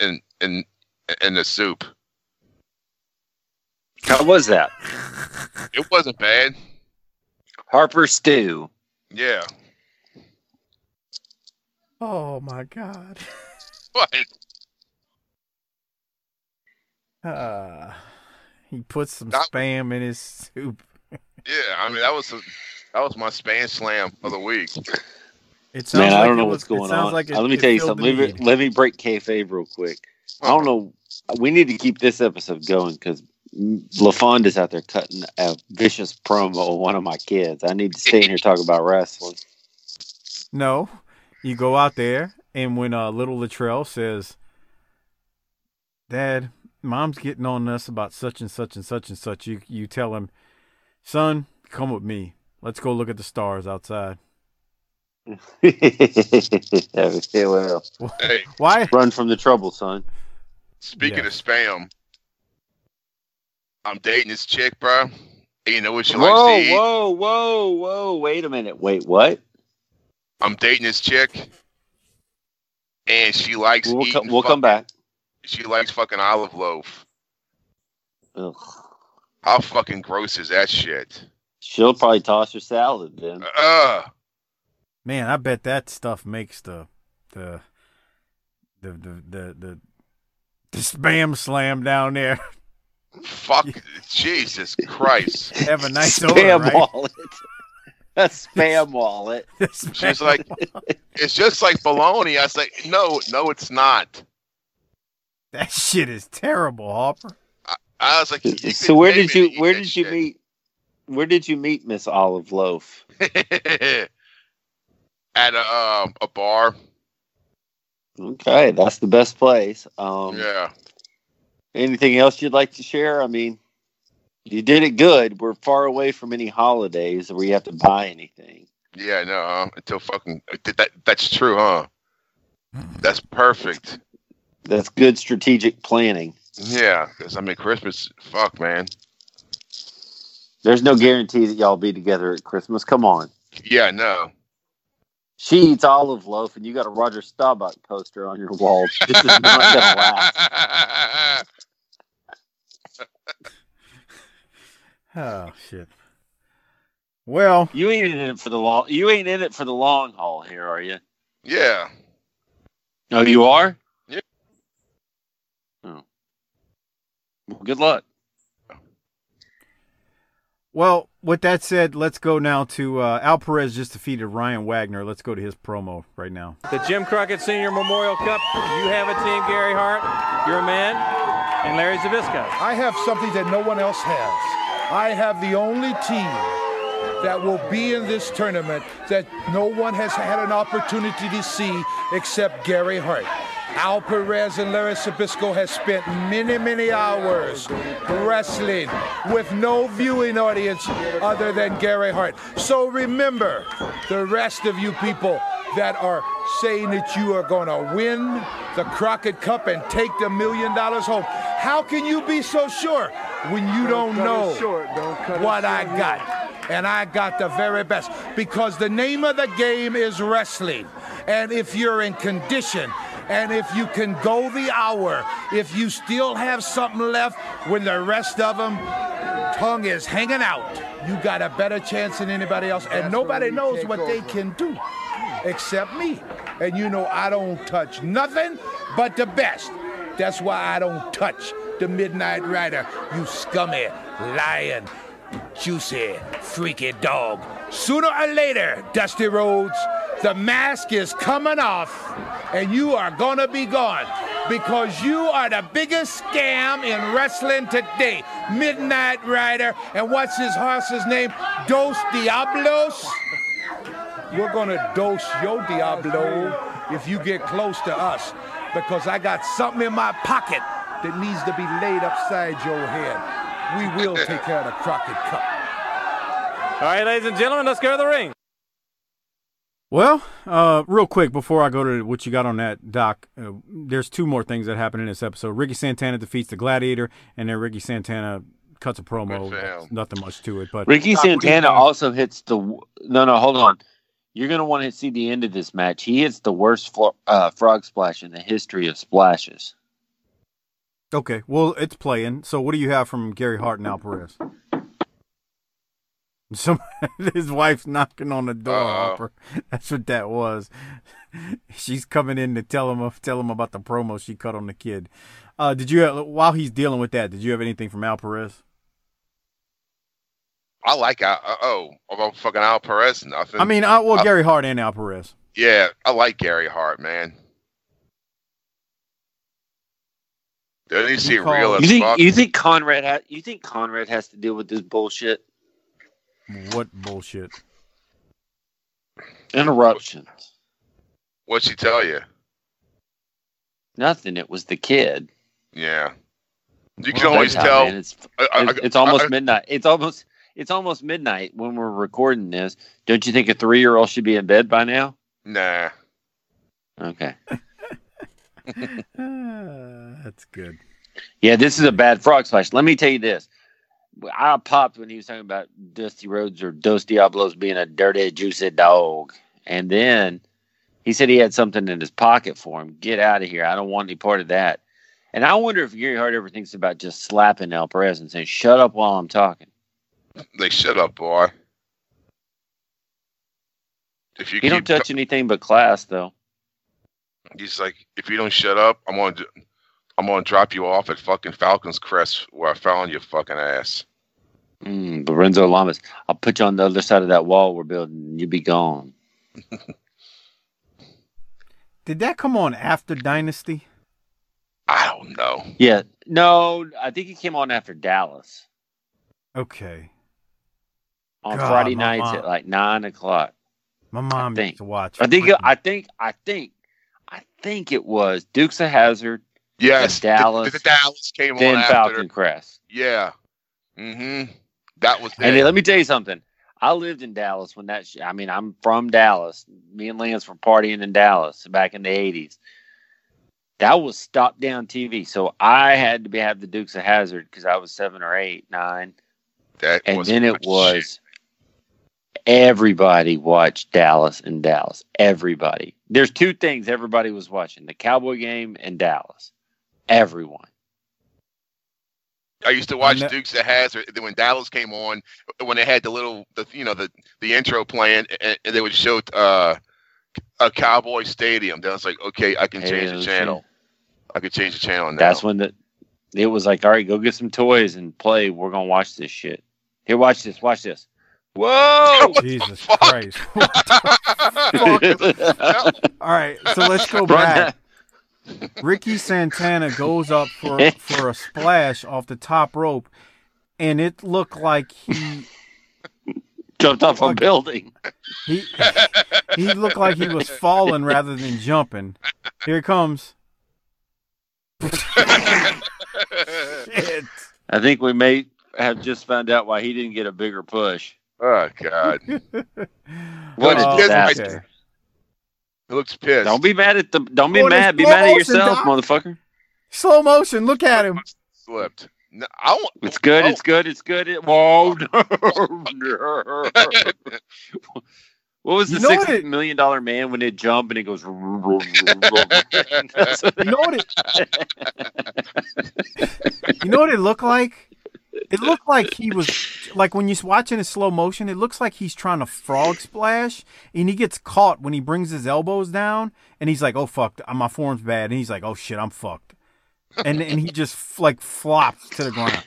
in in in the soup. How was that? It wasn't bad. Harper stew. Yeah. Oh my God. What? Uh, he put some That- spam in his soup. Yeah, I mean that was a, that was my span slam of the week. It sounds Man, like I don't it know was- what's going on. Like it, Uh, let me tell you something. Let me, need. let me break kayfabe real quick. I don't know. We need to keep this episode going because LaFond is out there cutting a vicious promo of one of my kids. I need to stay in here talk about wrestling. No, you go out there, and when uh, little Latrell says, "Dad, Mom's getting on us about such and such and such and such," you you tell him, "Son, come with me. Let's go look at the stars outside." yeah, well, Hey, Why? run from the trouble, son. Speaking Yeah. of spam, I'm dating this chick, bro. And you know what she Whoa, likes to eat? whoa, whoa, whoa! Wait a minute. Wait, what? I'm dating this chick, and she likes We'll, eating. co- we'll fuck- come back. She likes fucking olive loaf. Ugh. How fucking gross is that shit? She'll probably toss your salad then. Uh, Man, I bet that stuff makes the the the the the the, the spam slam down there fuck, Jesus Christ. have a nice spam odor, right? wallet. A spam wallet. She's like, it's just like bologna. I was like, no, no, it's not. that shit is terrible, Harper. I was like, you So where did you where did you shit. meet where did you meet Miss Olive Loaf? At a um, a bar. Okay, that's the best place. Um, Yeah. Anything else you'd like to share? I mean, you did it good. We're far away from any holidays where you have to buy anything. Yeah, no, uh, until fucking that that's true, huh? That's perfect. That's good strategic planning. Yeah, because I mean, Christmas, fuck, man. There's no guarantee that y'all be together at Christmas. Come on. Yeah, no. She eats olive loaf, and you got a Roger Staubach poster on your wall. This is not gonna last. Oh shit. Well, you ain't in it for the long. You ain't in it for the long haul here, are you? Yeah. Oh, you are. Yeah. Oh. Well, good luck. Well, with that said, let's go now to uh, Al Perez just defeated Ryan Wagner. Let's go to his promo right now. The Jim Crockett Senior Memorial Cup. You have a team, Gary Hart. You're a man, and Larry Zbyszko. I have something that no one else has. I have the only team that will be in this tournament that no one has had an opportunity to see except Gary Hart. Al Perez and Larry Zbyszko has spent many, many hours wrestling with no viewing audience other than Gary Hart. So remember, the rest of you people that are saying that you are going to win the Crockett Cup and take the million dollars home. How can you be so sure when you don't, know what I got? And I got the very best because the name of the game is wrestling. And if you're in condition, and if you can go the hour, if you still have something left when the rest of them tongue is hanging out, you got a better chance than anybody else. And nobody knows what they can do except me. And you know I don't touch nothing but the best. That's why I don't touch the Midnight Rider, you scummy, lying, juicy, freaky dog. Sooner or later, Dusty Rhodes, the mask is coming off and you are gonna be gone because you are the biggest scam in wrestling today. Midnight Rider, and what's his horse's name? Dos Diablos. We're gonna dose your Diablo if you get close to us because I got something in my pocket that needs to be laid upside your head. We will take care of the Crockett Cup. All right, ladies and gentlemen, let's go to the ring. Well, uh, real quick before I go to what you got on that, Doc, uh, there's two more things that happen in this episode. Ricky Santana defeats the Gladiator, and then Ricky Santana cuts a promo. Nothing much to it, but Ricky Santana also hits the. No, no, hold on. You're gonna want to see the end of this match. He hits the worst flo- uh, frog splash in the history of splashes. Okay, well, it's playing. So, what do you have from Gary Hart and Al Perez? Some his wife's knocking on the door. Uh-oh. That's what that was. She's coming in to tell him tell him about the promo she cut on the kid. Uh, did you have, while he's dealing with that? Did you have anything from Al Perez? I like Al. Uh, oh, about fucking Al Perez. Nothing. I mean, uh, well, I- Gary Hart and Al Perez. Yeah, I like Gary Hart, man. Doesn't he see real as You think fuck? you think Conrad ha- you think Conrad has to deal with this bullshit? What bullshit? Interruptions. What'd she tell you? Nothing. It was the kid. Yeah. You can Well, always tell. man, it's I- I- it's, it's almost I- midnight. It's almost it's almost midnight when we're recording this. Don't you think a three year old should be in bed by now? Nah. Okay. Ah, that's good. Yeah, this is a bad frog splash. Let me tell you this. I popped when he was talking about Dusty Rhodes or Dos Diablos being a dirty, juicy dog. And then he said he had something in his pocket for him. Get out of here. I don't want any part of that. And I wonder if Gary Hart ever thinks about just slapping Al Perez and saying, shut up while I'm talking. They shut up, boy. If you He don't keep, touch anything but class, though. He's like, if you don't shut up, I'm gonna, I'm gonna drop you off at fucking Falcon's Crest where I found your fucking ass. Mm, Lorenzo Lamas. I'll put you on the other side of that wall we're building and you'll be gone. Did that come on after Dynasty? I don't know. Yeah. No, I think it came on after Dallas Okay. on God, Friday nights mom- at like nine o'clock. My mom think. used to watch. I think I think I think I think it was Dukes of Hazzard. Yes, Dallas. The, the Dallas came then on after. Falcon Crest. Yeah. Mm-hmm. That was And it. let me tell you something. I lived in Dallas when that. Sh- I mean, I'm from Dallas. Me and Lance were partying in Dallas back in the '80s. that was stop down TV. So I had to be have the Dukes of Hazzard because I was seven or eight, nine, That and then it was everybody watched Dallas and Dallas. Everybody. There's two things everybody was watching: the Cowboy game and Dallas. Everyone. I used to watch Dukes of Hazzard. When Dallas came on, when they had the little, the you know, the the intro playing, and, and they would show uh, a Cowboy Stadium. Then I was like, okay, I can change the channel. I could change the channel now. That's when the it was like, all right, go get some toys and play. We're gonna watch this shit. Here, watch this. Watch this. Whoa! Jesus Christ. All right, so let's go back. Ricky Santana goes up for for a splash off the top rope, and it looked like he Jumped off a building. he he looked like he was falling rather than jumping. Here it comes. Shit. I think we may have just found out why he didn't get a bigger push. Oh God! What a Oh, disaster! okay. He looks pissed. Don't be mad at the. Don't be Oh, mad. Be mad at yourself, Doc. motherfucker. Slow motion. Look at him. slipped. No, I want. It's good. Oh. It's good. It's good. It, whoa! what was the You know what six it- million dollar man when it jumped and it goes? You know what it You know what it looked like? It looked like he was like when you're watching in slow motion, it looks like he's trying to frog splash and he gets caught when he brings his elbows down and he's like, "Oh fuck, my form's bad." And he's like, "Oh shit, I'm fucked." And and he just like flops to the ground.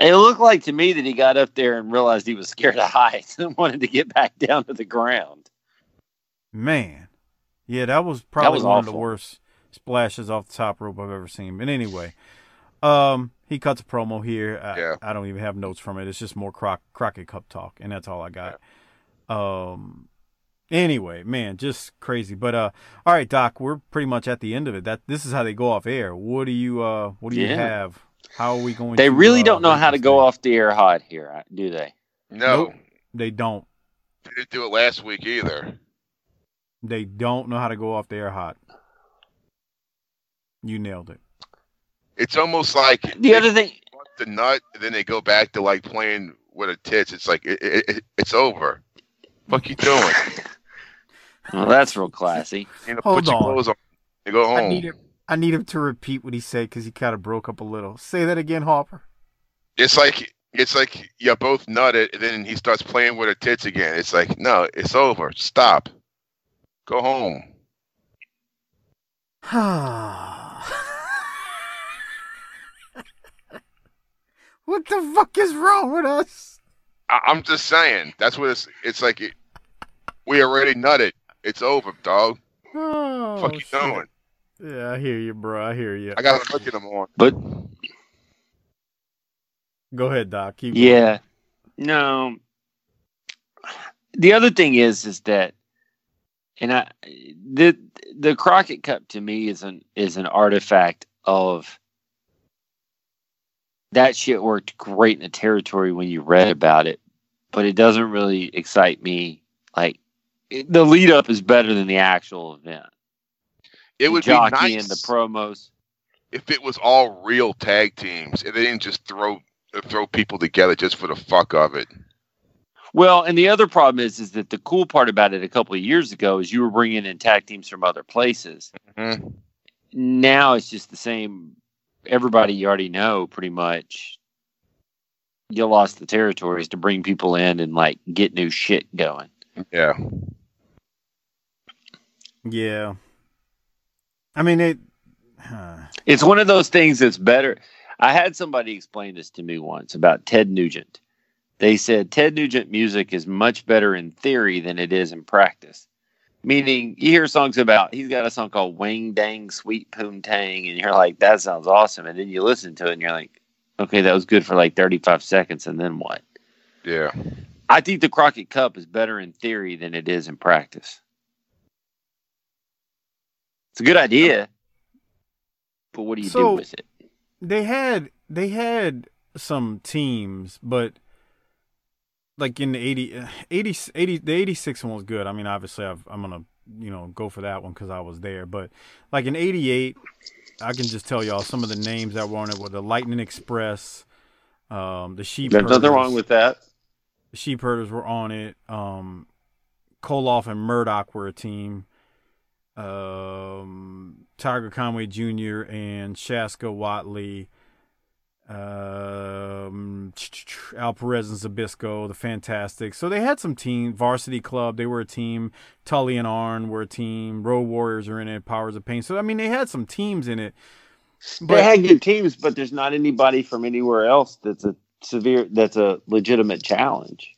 It looked like to me that he got up there and realized he was scared of heights and wanted to get back down to the ground. Man. Yeah, that was probably was one of the worst splashes off the top rope I've ever seen. But anyway, um, he cuts a promo here. I, Yeah. I don't even have notes from it. It's just more Croc- Crockett Cup talk, and that's all I got. Um, anyway, man, just crazy. But uh, all right, Doc, we're pretty much at the end of it. That this is how they go off air. What do you uh, what do you have? How are we going? To They to, really uh, don't know how to go thing? off the air hot here, do they? No, Nope. They don't. they didn't do it last week either. They don't know how to go off the air hot. You nailed it. It's almost like The other thing, the nut, and then they go back to like playing with a tits. It's like it, it, it- it's over. Fuck you doing? well, that's real classy. You know, Hold put your on. clothes on and go I home. need him. I need him to repeat what he said because he kind of broke up a little. Say that again, Harper. It's like it's like you both nutted, and then he starts playing with her tits again. It's like no, it's over. Stop. Go home. Ah. What the fuck is wrong with us? I, I'm just saying. That's what it's. It's like it, we already nutted. It's over, dog. Oh, Fuck you shit. doing? Yeah, I hear you, bro. I hear you. I got to look at them on. But Go ahead, Doc. Keep going. yeah, no. The other thing is, is that, and I, the the Crockett Cup to me is an is an artifact of that shit worked great in the territory when you read about it, but it doesn't really excite me. Like it, the lead up is better than the actual event. It The would be nice the promos. if it was all real tag teams and they didn't just throw throw people together just for the fuck of it. Well, and the other problem is, is that the cool part about it a couple of years ago is you were bringing in tag teams from other places. Mhm. Now it's just the same. Everybody you already know, pretty much. You lost the territories to bring people in and like get new shit going. Yeah. Yeah. I mean it. huh. It's one of those things that's better. I had somebody explain this to me once about Ted Nugent. They said Ted Nugent music is much better in theory than it is in practice. Meaning, you hear songs about, he's got a song called Wang Dang Sweet Poon Tang, and you're like, that sounds awesome. And then you listen to it and you're like, okay, that was good for like 35 seconds, and then what? Yeah. I think the Crockett Cup is better in theory than it is in practice. It's a good idea, but what do you do with it? they had they had some teams, but like in the 80, uh, 80, 80 the 86 one was good. I mean, obviously I've, I'm going to you know go for that one because I was there. But like in '88, I can just tell y'all some of the names that were on it were the Lightning Express, um, the Sheep. There's nothing wrong with that. The Sheep Herders were on it. Um, Koloff and Murdoch were a team. Um, Tiger Conway Jr. and Shaska Whatley. Um, Al Perez and Zbyszko, the Fantastic. So they had some team. Varsity Club, they were a team. Tully and Arn were a team. Road Warriors are in it. Powers of Pain. So I mean, they had some teams in it. they had good teams, but there's not anybody from anywhere else that's a severe that's a legitimate challenge.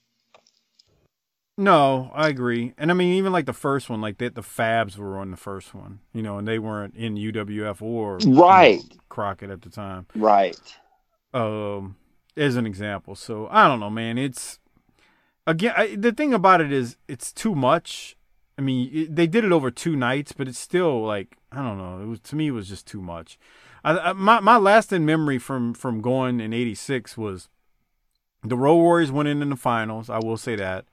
No, I agree. And I mean, even like the first one, like the, the Fabs were on the first one, you know, and they weren't in UWF or you know, Right. Crockett at the time. Right. Um, as an example. So I don't know, man. It's again I, the thing about it is it's too much. I mean, it, they did it over two nights, but it's still like I don't know. It was to me, it was just too much. I, I, my my lasting memory from from going in '86 was the Road Warriors went in in the finals. I will say that.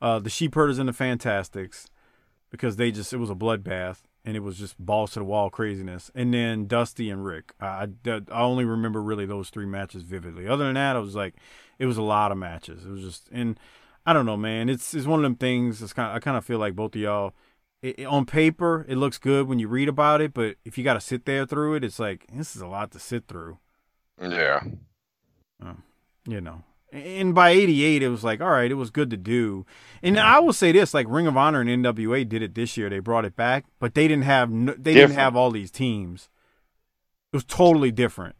Uh, the Sheep Herders and the Fantastics, because they just it was a bloodbath and it was just balls to the wall craziness. And then Dusty and Rick. I, I, only remember really those three matches vividly. Other than that, it was like it was a lot of matches. It was just and I don't know, man. It's it's one of them things. It's kind of, I kind of feel like both of y'all. It, it- on paper, it looks good when you read about it, but if you got to sit there through it, it's like this is a lot to sit through. Yeah. Um, you know. And by '88, it was like, all right, it was good to do. And I will say this: like Ring of Honor and NWA did it this year. They brought it back, but they didn't have no, they didn't have all these teams. It was totally different.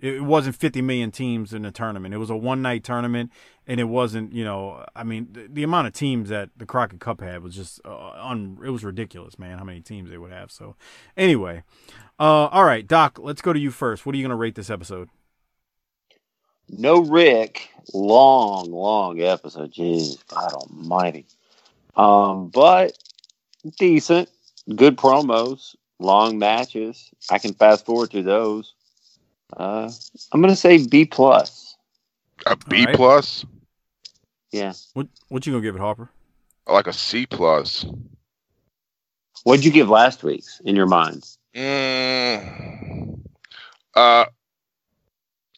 It wasn't 50 million teams in the tournament. It was a one night tournament, and it wasn't, you know, I mean, the, the amount of teams that the Crockett Cup had was just uh, un, it was ridiculous, man. How many teams they would have. So, anyway, uh, all right, Doc, let's go to you first. What are you gonna rate this episode? No Rick, long, long episode. Jeez, God Almighty. Um, but decent, good promos, long matches. I can fast forward to those. Uh, I'm gonna say B plus. A B right. plus, Yeah. What what you gonna give it, Harper? like a C plus. What'd you give last week's in your mind? Mm, uh,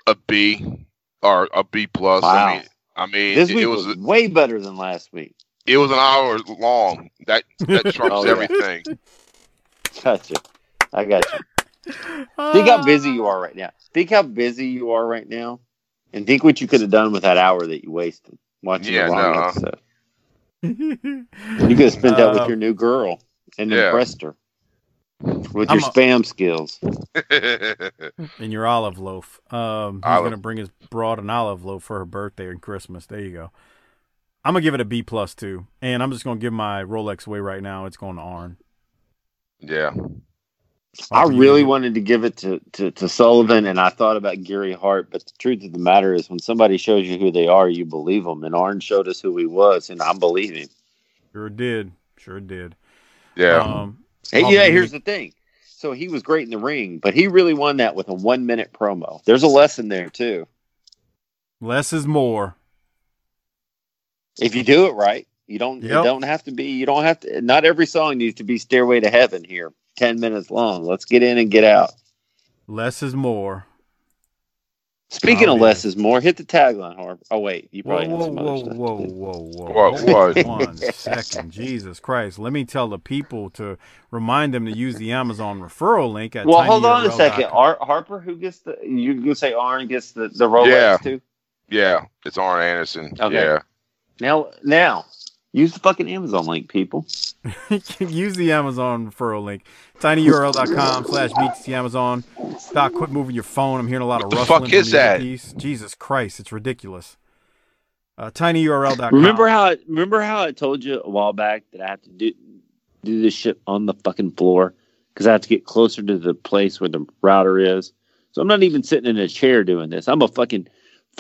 a B or a B plus. Wow. I mean, I mean, This it, week it was, was way better than last week. it was an hour long. That that trumps Oh, yeah. everything. Gotcha. I got you. Think how busy you are right now. Think how busy you are right now, and think what you could have done with that hour that you wasted watching Yeah, the wrong no. episode. You could have spent that with Uh, your new girl and yeah. impressed her with I'm your a- spam skills. and your olive loaf. Um, he's Olive. gonna bring his broad an olive loaf for her birthday and Christmas. There you go. I'm gonna give it a B plus too, and I'm just gonna give my Rolex away right now. It's going to Arn. yeah. I Harper, you really wanted to give it to, to, to Sullivan, and I thought about Gary Hart, but the truth of the matter is, when somebody shows you who they are, you believe them. And Arn showed us who he was, and I believe him. Sure did. Sure did. Yeah. Um, Hey, yeah, here's the thing. So he was great in the ring, but he really won that with a one minute promo. There's a lesson there too. less is more. If you do it right, you don't. Yep. It don't have to be. You don't have to. Not every song needs to be "Stairway to Heaven" here, ten minutes long. Let's get in and get out. Less is more. Speaking Oh, of yeah. less is more, hit the tagline, Harper. Oh wait, you Whoa, probably have whoa, some other whoa, stuff to whoa, do. whoa, whoa. What- Hold what? One second. Jesus Christ. Let me tell the people to remind them to use the Amazon referral link at Well, hold on a second. Ar- Harper, who gets the? You gonna say Arn gets the the Rolex Yeah. too? Yeah. It's Arn Anderson. Okay. Yeah. Now, now, use the fucking Amazon link, people. Use the Amazon referral link. tinyurl.com slash BTT Amazon. Doc, quit moving your phone. I'm hearing a lot of What the rustling. fuck is the that? earpiece. Jesus Christ, it's ridiculous. Uh, tinyurl.com. Remember how I, remember how I told you a while back that I have to do do this shit on the fucking floor because I have to get closer to the place where the router is. So I'm not even sitting in a chair doing this. I'm a fucking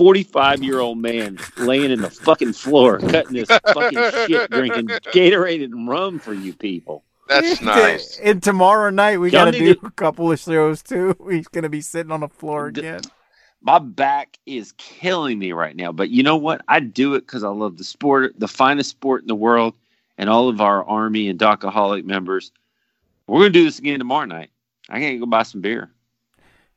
45 year old man laying in the fucking floor cutting this fucking shit, drinking Gatorade and rum for you people. That's nice. And tomorrow night we Y'all got to need do a couple of shows too. He's gonna be sitting on the floor again. my back is killing me right now. But you know what? I do it because I love the sport, the finest sport in the world, and all of our Army and Docaholic members. We're going to do this again tomorrow night. I can't go buy some beer.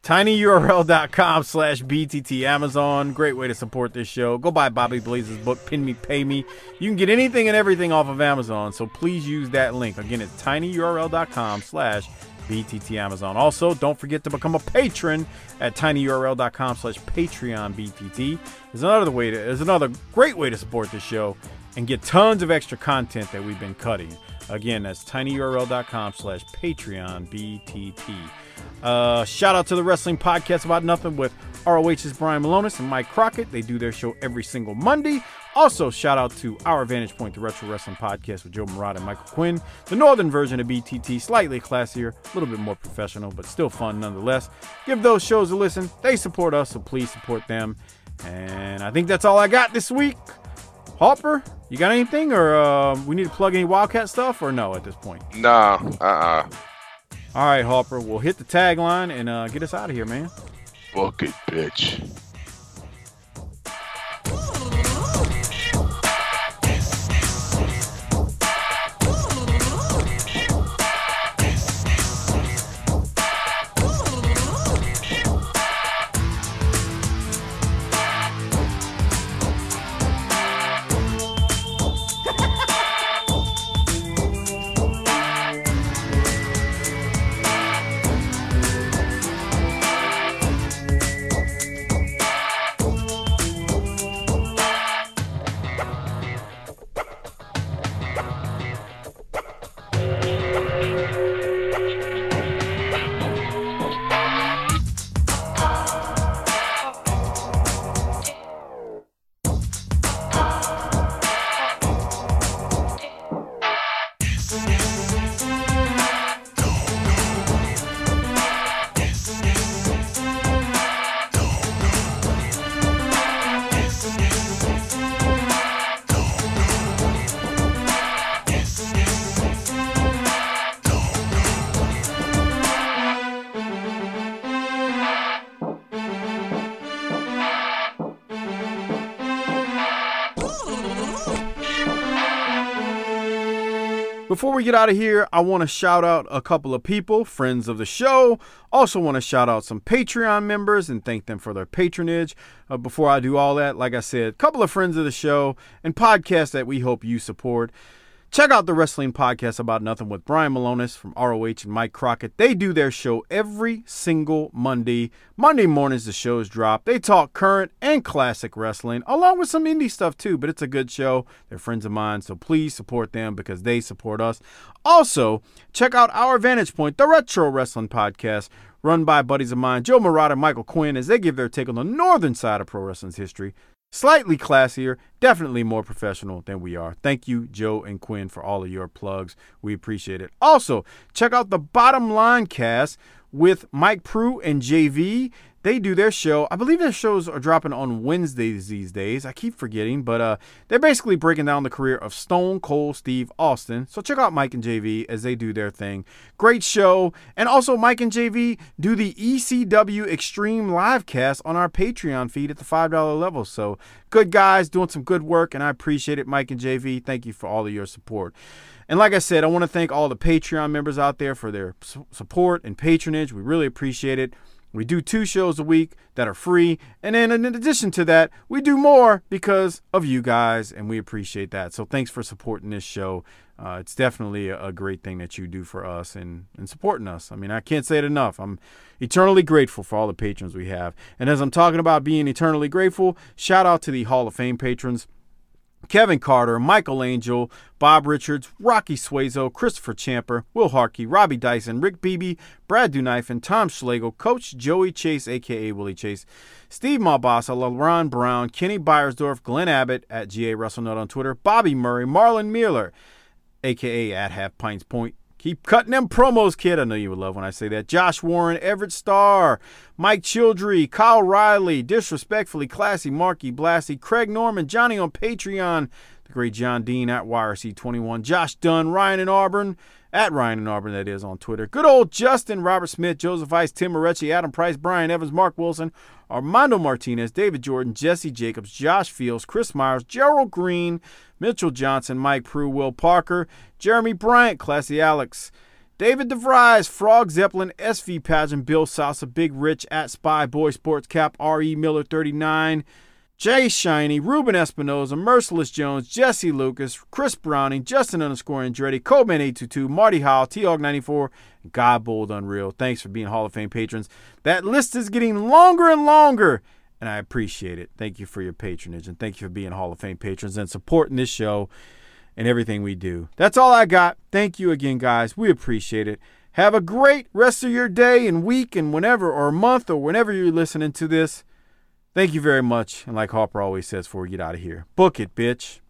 tinyurl.com slash btt amazon. Great way to support this show. Go buy bobby blaze's book pin me pay me. You can get anything and everything off of amazon so please use that link. Again it's tinyurl.com slash btt amazon. Also don't forget to become a patron at tinyurl.com slash patreon btt there's another way to there's another great way to support this show and get tons of extra content that we've been cutting again that's tinyurl.com slash patreon btt uh, shout out to the Wrestling Podcast About Nothing with ROH's Brian Malonis and Mike Crockett. They do their show every single Monday. Also, shout out to Our Vantage Point, the Retro Wrestling Podcast with Joe Murata and Michael Quinn. The northern version of BTT, slightly classier, a little bit more professional, but still fun nonetheless. Give those shows a listen. They support us, so please support them. And I think that's all I got this week. Harper, you got anything, or uh, we need to plug any Wildcat stuff, or no at this point? Nah, uh uh All right, Harper, we'll hit the tagline and uh, get us out of here, man. Fuck it, bitch. Before we get out of here, I want to shout out a couple of people, friends of the show. Also, want to shout out some Patreon members and thank them for their patronage. Uh, before I do all that, like I said, a couple of friends of the show and podcasts that we hope you support. Check out the Wrestling Podcast About Nothing with Brian Malonis from ROH and Mike Crockett. They do their show every single Monday. Monday mornings, the shows drop. They talk current and classic wrestling, along with some indie stuff too, but it's a good show. They're friends of mine, so please support them because they support us. Also, check out Our Vantage Point, the Retro Wrestling Podcast, run by buddies of mine, Joe Murata and Michael Quinn, as they give their take on the northern side of pro wrestling's history slightly classier, definitely more professional than we are. Thank you, Joe and Quinn, for all of your plugs. We appreciate it. Also, check out the Bottom Line cast with Mike Prue and JV. They do their show. I believe their shows are dropping on Wednesdays these days. I keep forgetting, but uh, they're basically breaking down the career of Stone Cold Steve Austin. So check out Mike and JV as they do their thing. Great show. And also, Mike and JV do the ECW Extreme live cast on our Patreon feed at the $5 level. So good guys doing some good work, and I appreciate it, Mike and JV. Thank you for all of your support. And like I said, I want to thank all the Patreon members out there for their su- support and patronage. We really appreciate it. We do two shows a week that are free. And then in addition to that, we do more because of you guys, and we appreciate that. So thanks for supporting this show. Uh, it's definitely a, great thing that you do for us and, and supporting us. I mean, I can't say it enough. I'm eternally grateful for all the patrons we have. And as I'm talking about being eternally grateful, shout out to the Hall of Fame patrons. Kevin Carter, Michael Angel, Bob Richards, Rocky Suazo, Christopher Champer, Will Harkey, Robbie Dyson, Rick Beebe, Brad Dunifen, Tom Schlegel, Coach Joey Chase, aka Willie Chase, Steve Malbasa, LaRon Brown, Kenny Byersdorf, Glenn Abbott at GA WrestleNut on Twitter, Bobby Murray, Marlon Mueller, aka at Half Pints Point. Keep cutting them promos, kid. I know you would love when I say that. Josh Warren, Everett Starr, Mike Childry, Kyle Riley, Disrespectfully Classy, Marky Blassie, Craig Norman, Johnny on Patreon, the great John Dean at YRC21, Josh Dunn, Ryan and Auburn at Ryan and Auburn, that is on Twitter. Good old Justin, Robert Smith, Joseph Ice, Tim Moretti, Adam Price, Brian Evans, Mark Wilson, Armando Martinez, David Jordan, Jesse Jacobs, Josh Fields, Chris Myers, Gerald Green, Mitchell Johnson, Mike Prue, Will Parker, Jeremy Bryant, Classy Alex, David DeVries, Frog Zeppelin, SV Pageant, Bill Salsa, Big Rich at Spy Boy Sports Cap, R.E. Miller 39, Jay Shiny, Ruben Espinoza, Merciless Jones, Jesse Lucas, Chris Browning, Justin underscore Andretti, Coleman822, Marty Howell, T-Hog94, and God Bold Unreal. Thanks for being Hall of Fame patrons. That list is getting longer and longer, and I appreciate it. Thank you for your patronage, and thank you for being Hall of Fame patrons and supporting this show and everything we do. That's all I got. Thank you again, guys. We appreciate it. Have a great rest of your day and week and whenever or month or whenever you're listening to this. Thank you very much. And like Harper always says before we get out of here, book it, bitch.